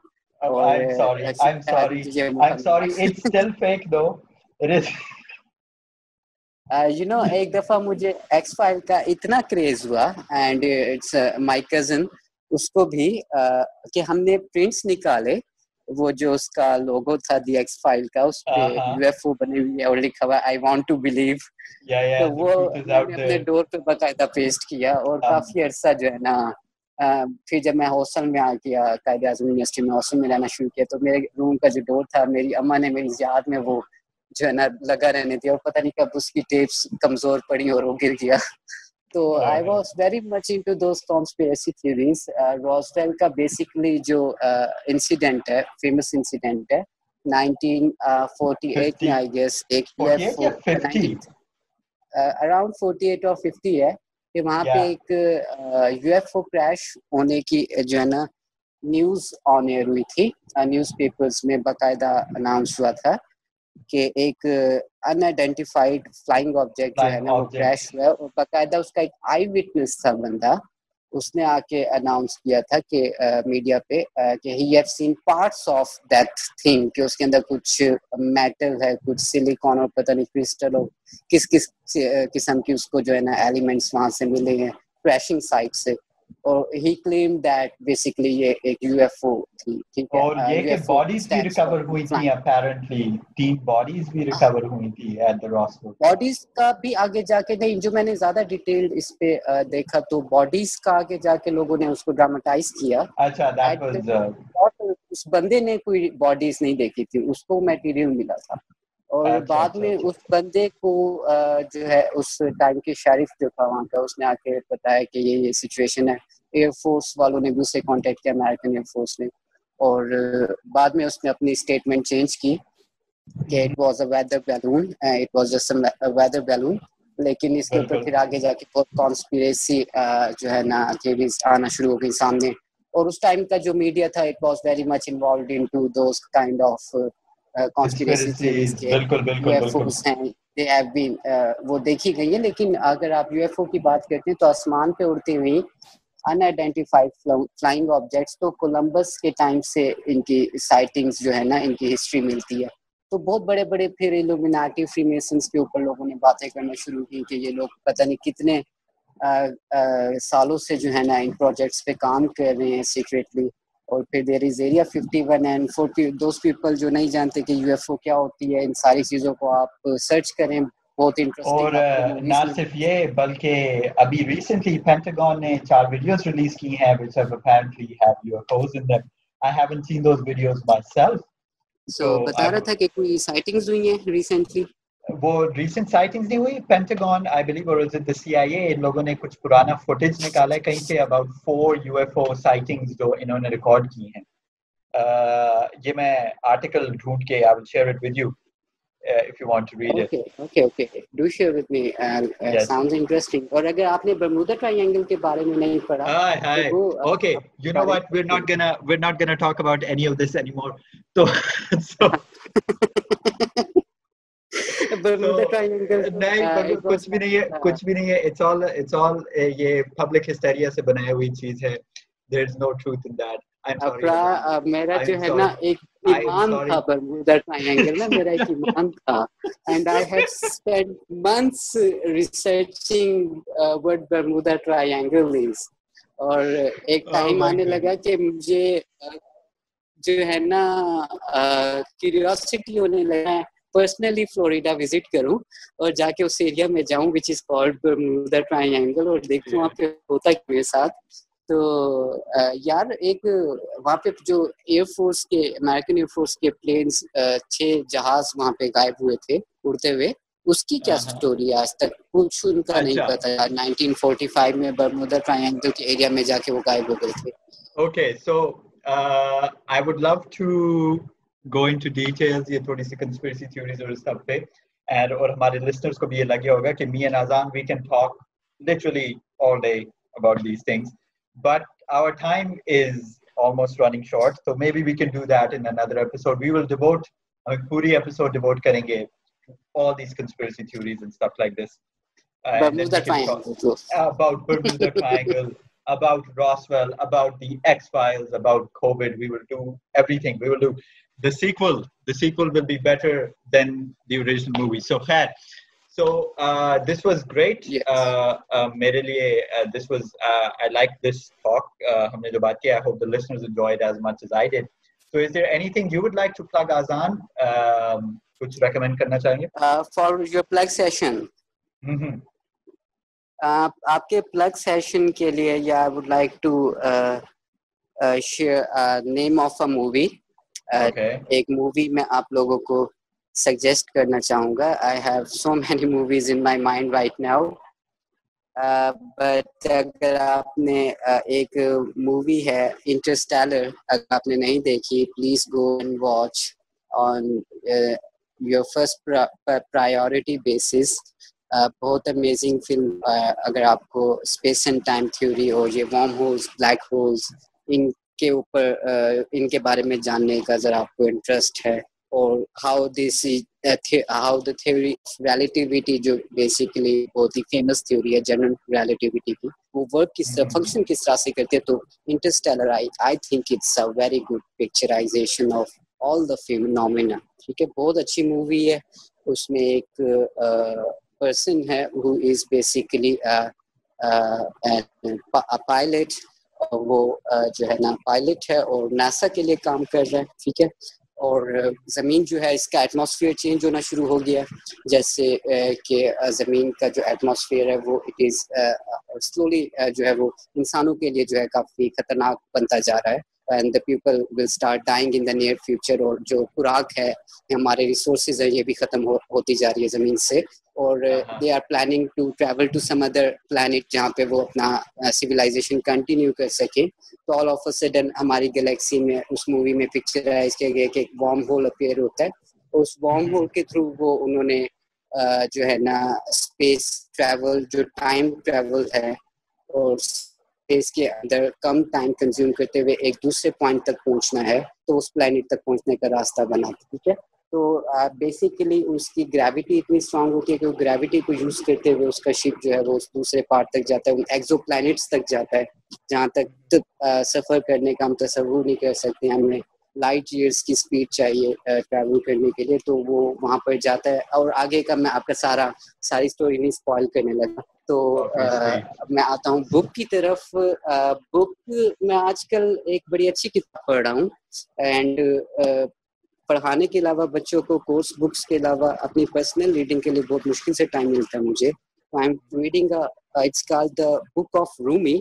Speaker 2: you know ایک دفعہ مجھے ایکس فائل کا اتنا کریز ہوا اینڈ اٹس مائی کزن اس کو بھی کہ ہم نے پرنٹس نکالے وہ جو اس کا لوگو تھا دی ایکس فائل کا اس پہ یو ایف او بنی ہوئی ہے اور لکھا ہوا آئی وانٹ ٹو بلیو تو وہ اپنے ڈور پہ باقاعدہ پیسٹ کیا اور کافی عرصہ جو ہے نا پھر جب میں ہاسٹل میں آ گیا قائد اعظم یونیورسٹی میں ہاسٹل میں رہنا شروع کیا تو میرے روم کا جو ڈور تھا میری اما نے میری یاد میں وہ جو ہے نا لگا رہنے دیا اور پتہ نہیں کب اس کی ٹیپس کمزور پڑی اور وہ گر گیا۔ تو I was very much into those conspiracy theories Roswell کا بیسکلی جو انسیڈنٹ ہے فیمس انسیڈنٹ ہے میں آئی گیس ایک اراؤنڈ اور ففٹی ہے کہ وہاں پہ ایک یو ایف او کریش ہونے کی جو ہے نا نیوز آن ایئر ہوئی تھی۔ نیوز پیپرز میں باقاعدہ اناؤنس ہوا تھا۔ کہ ایک ان آئیڈینٹیفائڈ فلائنگ آبجیکٹ جو ہے نا وہ کریش ہوا ہے۔ اور باقاعدہ اس کا ایک آئی وٹنس تھا بندہ۔ اس نے آ کے اناؤنس کیا تھا کہ میڈیا پہ کہ he have seen parts of that thing کہ اس کے اندر کچھ میٹل ہے کچھ سلیکون اور پتہ نہیں کرسٹل اور کس کس قسم کی اس کو جو ہے نا ایلیمنٹس وہاں سے ملے ہیں۔ کریشنگ سائٹ سے۔ اور ہی کلیم دیٹ بیسیکلی یہ ایک یو ایف او تھی ٹھیک ہے
Speaker 1: اور یہ کہ باڈیز بھی ریکور ہوئی تھی اپیرنٹلی تین باڈیز بھی ریکور ہوئی تھی ایٹ دی راسکو
Speaker 2: باڈیز کا بھی آگے جا کے نہیں جو میں نے زیادہ ڈیٹیل اس پہ دیکھا تو باڈیز کا آگے جا کے لوگوں نے اس کو ڈراماٹائز کیا
Speaker 1: اچھا دیٹ واز
Speaker 2: اس بندے نے کوئی باڈیز نہیں دیکھی تھی اس کو میٹیریل ملا تھا اور بعد میں اس بندے کو جو ہے اس ٹائم کے شریف جو تھا وہاں کا اس نے آ کے بتایا کہ یہ یہ سچویشن ہے۔ ایئر فورس والوں نے بھی اسے کانٹیکٹ کیا امیرکن ایئر فورس نے۔ اور بعد میں اس نے اپنی اسٹیٹمنٹ چینج کی کہ it was a weather balloon it was just weather balloon لیکن اس کے اوپر پھر آگے جا کے بہت کانسپریسی جو ہے نا تھیوریز آنا شروع ہو گئی سامنے۔ اور اس ٹائم کا جو میڈیا تھا it was very much involved into those kind of وہ دیکھی گئی ہیں۔ لیکن اگر آپ یو ایف او کی بات کرتے ہیں تو آسمان پہ اڑتی ہوئی ان آئیڈینٹیفائڈ فلائنگ آبجیکٹس تو کولمبس کے ٹائم سے ان کی سائٹنگز جو ہے نا ان کی ہسٹری ملتی ہے۔ تو بہت بڑے بڑے پھر الومیناٹی فری میسنس کے اوپر لوگوں نے باتیں کرنا شروع کی کہ یہ لوگ پتہ نہیں کتنے سالوں سے جو ہے نا ان پروجیکٹس پہ کام کر رہے ہیں سیکریٹلی اور پھر there is area fifty one and forty those people جو نہیں جانتے کہ یو ایف او کیا ہوتی ہے ان ساری چیزوں کو آپ سرچ کریں بہت
Speaker 1: اور نہ صرف یہ بلکہ ابھی ریسنٹلی پینٹاگون نے چار ویڈیوز ریلیز کی ہیں which have apparently have UFOs in them. I haven't seen those videos myself.
Speaker 2: سو بتا رہا تھا کہ کوئی سائٹنگز ہوئی ہیں ریسنٹلی
Speaker 1: وہ ریسنٹ سائٹنگز نہیں ہوئی پینٹاگون آئی بلیو اور از اٹ سی آئی اے ان لوگوں نے کچھ پرانا فوٹیج نکالا ہے کہیں سے about four U F O sightings جو انہوں نے ریکارڈ کی ہیں یہ میں آرٹیکل ڈھونڈ کے I will share it with you if you want to read
Speaker 2: okay, it. Okay, okay. Do share with me. Uh, uh, yes. Sounds interesting. اور اگر آپ نے برمودا ٹرائنگل کے بارے میں نہیں پڑھا
Speaker 1: Hi, hi. Okay, you know what? We're not gonna we're not gonna talk about any of this anymore. So, so Bermuda Triangle نہیں کچھ بھی نہیں ہے کچھ بھی نہیں ہے اٹس آل اٹس آل یہ پبلک ہسٹیریا سے بنائی ہوئی چیز ہے دیر از نو ٹروتھ ان دیٹ
Speaker 2: میرا جو ہے نا ایک ایمان تھا برمودا ٹرائنگل میں میرا ایک ایمان تھا and I have months researching what Bermuda Triangle is اور ایک ٹائم آنے لگا کہ مجھے جو ہے نا کیوریوسٹی ہونے لگا پرسنلی فلوریڈا وزٹ کروں اور جا کے اس ایریا میں جاؤں which is called Bermuda Triangle اور دیکھوں وہاں پہ ہوتا ہے میرے ساتھ تو یار ایک وہاں پہ جو ایئر فورس کے امیرکن ایئر فورس کے پلینس چھ جہاز وہاں پہ غائب ہوئے تھے اڑتے ہوئے اس کی کیا سٹوری ہے آج تک کچھ ان کا نہیں پتا یار 1945 میں برمودا ٹرائنگل کے ایریا میں جا کے وہ غائب ہو گئے تھے
Speaker 1: okay so I would love to go into details یہ تھوڑی سی کنسپریسی تھیوریز اور سب پہ. اینڈ اور ہمارے لسنرز کو بھی یہ لگا ہوگا کہ me and Azan we can talk literally all day about these things but our time is almost running short تو maybe we can do that in another episode we will devote ہمیں پوری ایپیسوڈ ڈیووٹ کریں گے all these conspiracy theories
Speaker 2: and sub
Speaker 1: like this about Roswell about the X files about Covid we will do everything we will do the sequel the sequel will be better than the original movie so khair So uh, this was great. Yes. Uh, uh, میرے لیے uh, this was uh, I like this talk. Uh, ہم نے جو بات کی I hope the listeners enjoyed as much as I did. So is there anything you would like to plug Azan? Um, کچھ recommend کرنا چاہیں گے
Speaker 2: uh, For your plug session. Mm-hmm. Uh, آپ کے plug session کے لیے یا I would like to uh, uh, share a name of a movie. Uh, okay. ایک مووی میں آپ لوگوں کو سجیسٹ کرنا چاہوں گا. I have so many movies in my mind right now but اگر آپ نے ایک مووی ہے انٹرسٹیلر اگر آپ نے نہیں دیکھی please go and watch on your first priority basis بہت امیزنگ فلم اگر آپ کو اسپیس اینڈ ٹائم تھیوری اور یہ وارم ہولز بلیک ہولز ان کے اوپر ان کے بارے میں جاننے کا ذرا آپ کو انٹرسٹ ہے اور how this how the theory relativity جو بیسیکلی بہت ہی فیمس تھیوری ہے جنرل ریلیٹیوٹی کی وہ ورک کس طرح فنکشن کس طرح سے کرتے تو Interstellar I I think it's a very good picturisation of all the phenomena ٹھیک ہے؟ بہت اچھی مووی ہے۔ اس میں ایک پرسن ہے ہو از بیسیکلی پائلٹ وہ جو ہے نا پائلٹ ہے اور ناسا کے لیے کام کر رہا ہے، ٹھیک ہے؟ اور زمین جو ہے، اس کا ایٹماسفیئر چینج ہونا شروع ہو گیا جیسے کہ زمین کا جو ایٹماسفیئر ہے، وہ اٹ از سلولی جو ہے، وہ انسانوں کے لیے جو ہے کافی خطرناک بنتا جا رہا ہے۔ And the people will start dying in the near future اور جو خوراک ہے، ہمارے ریسورسز ہے یہ بھی ختم ہوتی جا رہی ہے زمین سے۔ اور they are planning to travel to some other planet جہاں پہ وہ اپنا سویلائزیشن کنٹینیو کر سکیں۔ تو آل آف اے سڈن ہماری گلیکسی میں اس مووی میں پکچرائز کیا گیا کہ ایک وارم ہول اپیئر ہوتا ہے۔ اس وارم ہول کے تھرو وہ انہوں نے جو ہے نا اسپیس ٹریول جو ٹائم ٹریول ہے اور اسپیس کے اندر کم ٹائم کنزیوم کرتے ہوئے ایک دوسرے پوائنٹ تک پہنچنا ہے۔ تو اس پلانٹ تک پہنچنے کا راستہ بنا۔ ٹھیک ہے؟ تو بیسیکلی اس کی گریویٹی اتنی اسٹرانگ ہوتی ہے کہ وہ گریویٹی کو یوز کرتے ہوئے اس کا شپ جو ہے وہ دوسرے پارٹ تک جاتا ہے ایکزو پلانٹس تک جاتا ہے جہاں تک سفر کرنے کا ہم تصور نہیں کر سکتے ہمیں لائٹ ایئرس کی اسپیڈ چاہیے ٹریول کرنے کے لیے تو وہ وہاں پر جاتا ہے۔ اور آگے کا میں آپ کا سارا ساری اسٹوری نہیں اسپوائل کرنے لگا۔ تو میں آتا ہوں۔ بک کی طرف بک میں آج کل ایک بڑی اچھی کتاب پڑھ رہا ہوں۔ اینڈ پڑھانے کے علاوہ بچوں کو کورس بکس کے علاوہ اپنی پرسنل ریڈنگ کے لیے بہت مشکل سے ٹائم ملتا ہے مجھے۔ بک آف رومی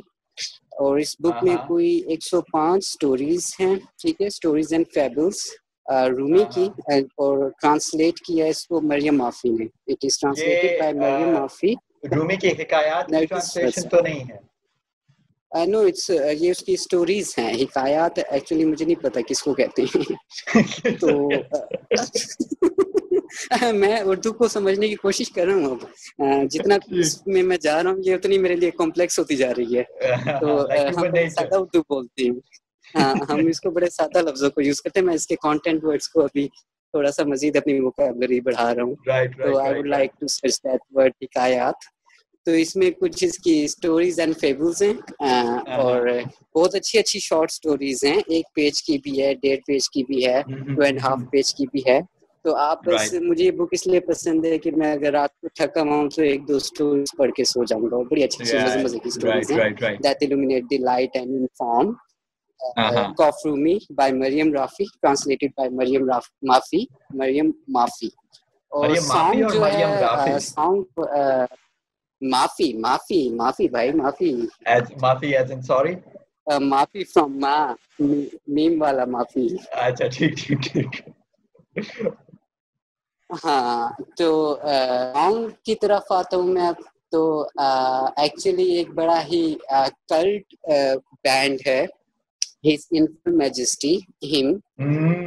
Speaker 2: اور اس بک ہاں میں ہاں۔ کوئی ایک سو پانچ اسٹوریز ہیں ٹھیک ہے؟ اسٹوریز اینڈ فیبلس رومی کی اور ٹرانسلیٹ کیا ہے اس کو مریم معافی نے۔ It is translated by
Speaker 1: Maryam uh, آفی۔ رومی کی حکایات تو
Speaker 2: نہیں ہے۔ نو اٹس uh, یہ اس کی اسٹوریز ہیں حکایات ایکچولی مجھے نہیں پتا کس کو کہتے ہیں۔ تو uh, میں اردو کو سمجھنے کی کوشش کر رہا ہوں اب۔ جتنا اس میں میں جا رہا ہوں یہ اتنی میرے لیے کمپلیکس ہوتی جا رہی ہے۔ تو ہم سادہ اردو بولتے ہیں۔ ہم اس کو بڑے سادہ لفظوں کو یوز کرتے ہیں۔ میں اس کے کانٹینٹ ورڈس کو ابھی تھوڑا سا مزید اپنی ووکیبلری بڑھا رہا ہوں۔ تو I would like to search that word حکایات۔ تو اس میں کچھ اس کی اسٹوریز اینڈ فیبلس ہیں اور بہت اچھی اچھی شارٹ اسٹوریز ہیں۔ ایک پیج کی بھی ہے ڈیڑھ پیج کی بھی ہے ٹو اینڈ ہاف پیج کی بھی ہے۔ تو آپ بس مجھے یہ بک اس لیے پسند ہے کہ میں اگر رات کو تھکا ہوں تو ایک دو اسٹوریز پڑھ کے سو جاؤں گا۔ بڑی اچھی مزے مزے کی اسٹوریز ہیں۔ That the light and inform of Rumi by Maryam Rafi translated by Maryam Maryam اور سانگ جو ہے سانگ معافی معافی
Speaker 1: معافی بھائی Mafi Mafi as
Speaker 2: in sorry معافی فرام ما میم والا
Speaker 1: معافی اچھا ٹھیک ٹھیک
Speaker 2: ٹھیک ہاں تو رانگ کی طرف آتا ہوں میں اب تو ایکچولی ایک بڑا ہی کلٹ بینڈ ہے ہز انفل میجسٹی ہم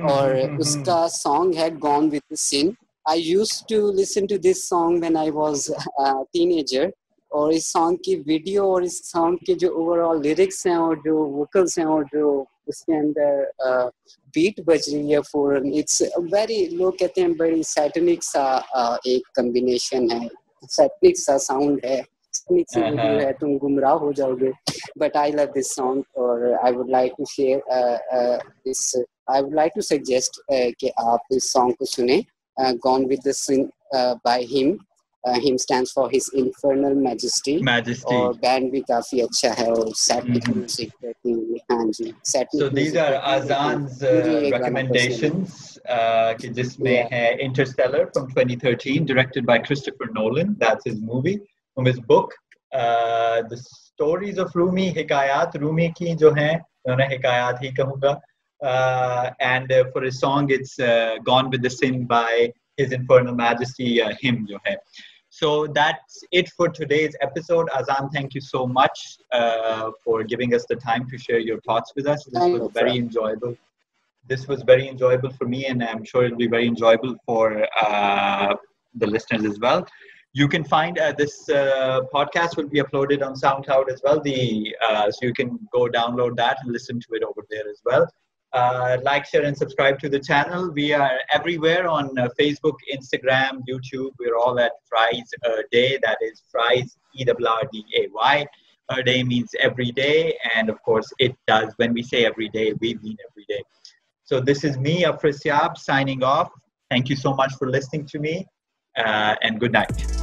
Speaker 2: اور اس کا سانگ ہے gone with sin I used to listen to this song when I was a teenager اور اس سانگ کی ویڈیو اور اس سانگ کے جو اوور آل لیرکس ہیں اور جو ووکلس ہیں اور جو اس کے اندر بیٹ بج رہی ہے فوراً اٹس ویری لوگ کہتے ہیں بڑی سیٹنک سا ایک کمبینیشن ہے سیٹنک سا ساؤنڈ ہے تم گمراہ ہو جاؤ گے but I love this song اور I would like to share I would like to suggest کہ آپ اس سانگ کو سنیں Uh, gone with this in, uh, by him. Uh, him stands for his infernal majesty.
Speaker 1: Majesty.
Speaker 2: اور بینڈ بھی کافی اچھا ہے اور سیٹنک میوزک رہتی ہوئی
Speaker 1: ہاں جی satanic so these are Azan's recommendations کہ جس میں ہے interstellar from 2013 directed by Christopher Nolan that's his movie from his book the stories of Rumi حکایات Rumi کی جو ہیں میں انہیں حکایات ہی کہوں گا and uh, for his song it's uh, gone with the sin by his infernal majesty uh, him jo hai. so that's it for today's episode azan thank you so much uh, for giving us the time to share your thoughts with us this was very enjoyable this was very enjoyable for me and i'm sure it'll be very enjoyable for uh, the listeners as well you can find uh, this uh, podcast will be uploaded on SoundCloud as well. The uh, so you can go download that and listen to it over there as well. Uh, like, share, and subscribe to the channel. We are everywhere on uh, Facebook, Instagram, YouTube. We're all at Fries a Day. That is Fries, E W R D A Y. A day means every day. And of course, it does. When we say every day, we mean every day. So this is me, Afris Yab, signing off. Thank you so much for listening to me. Uh, and good night.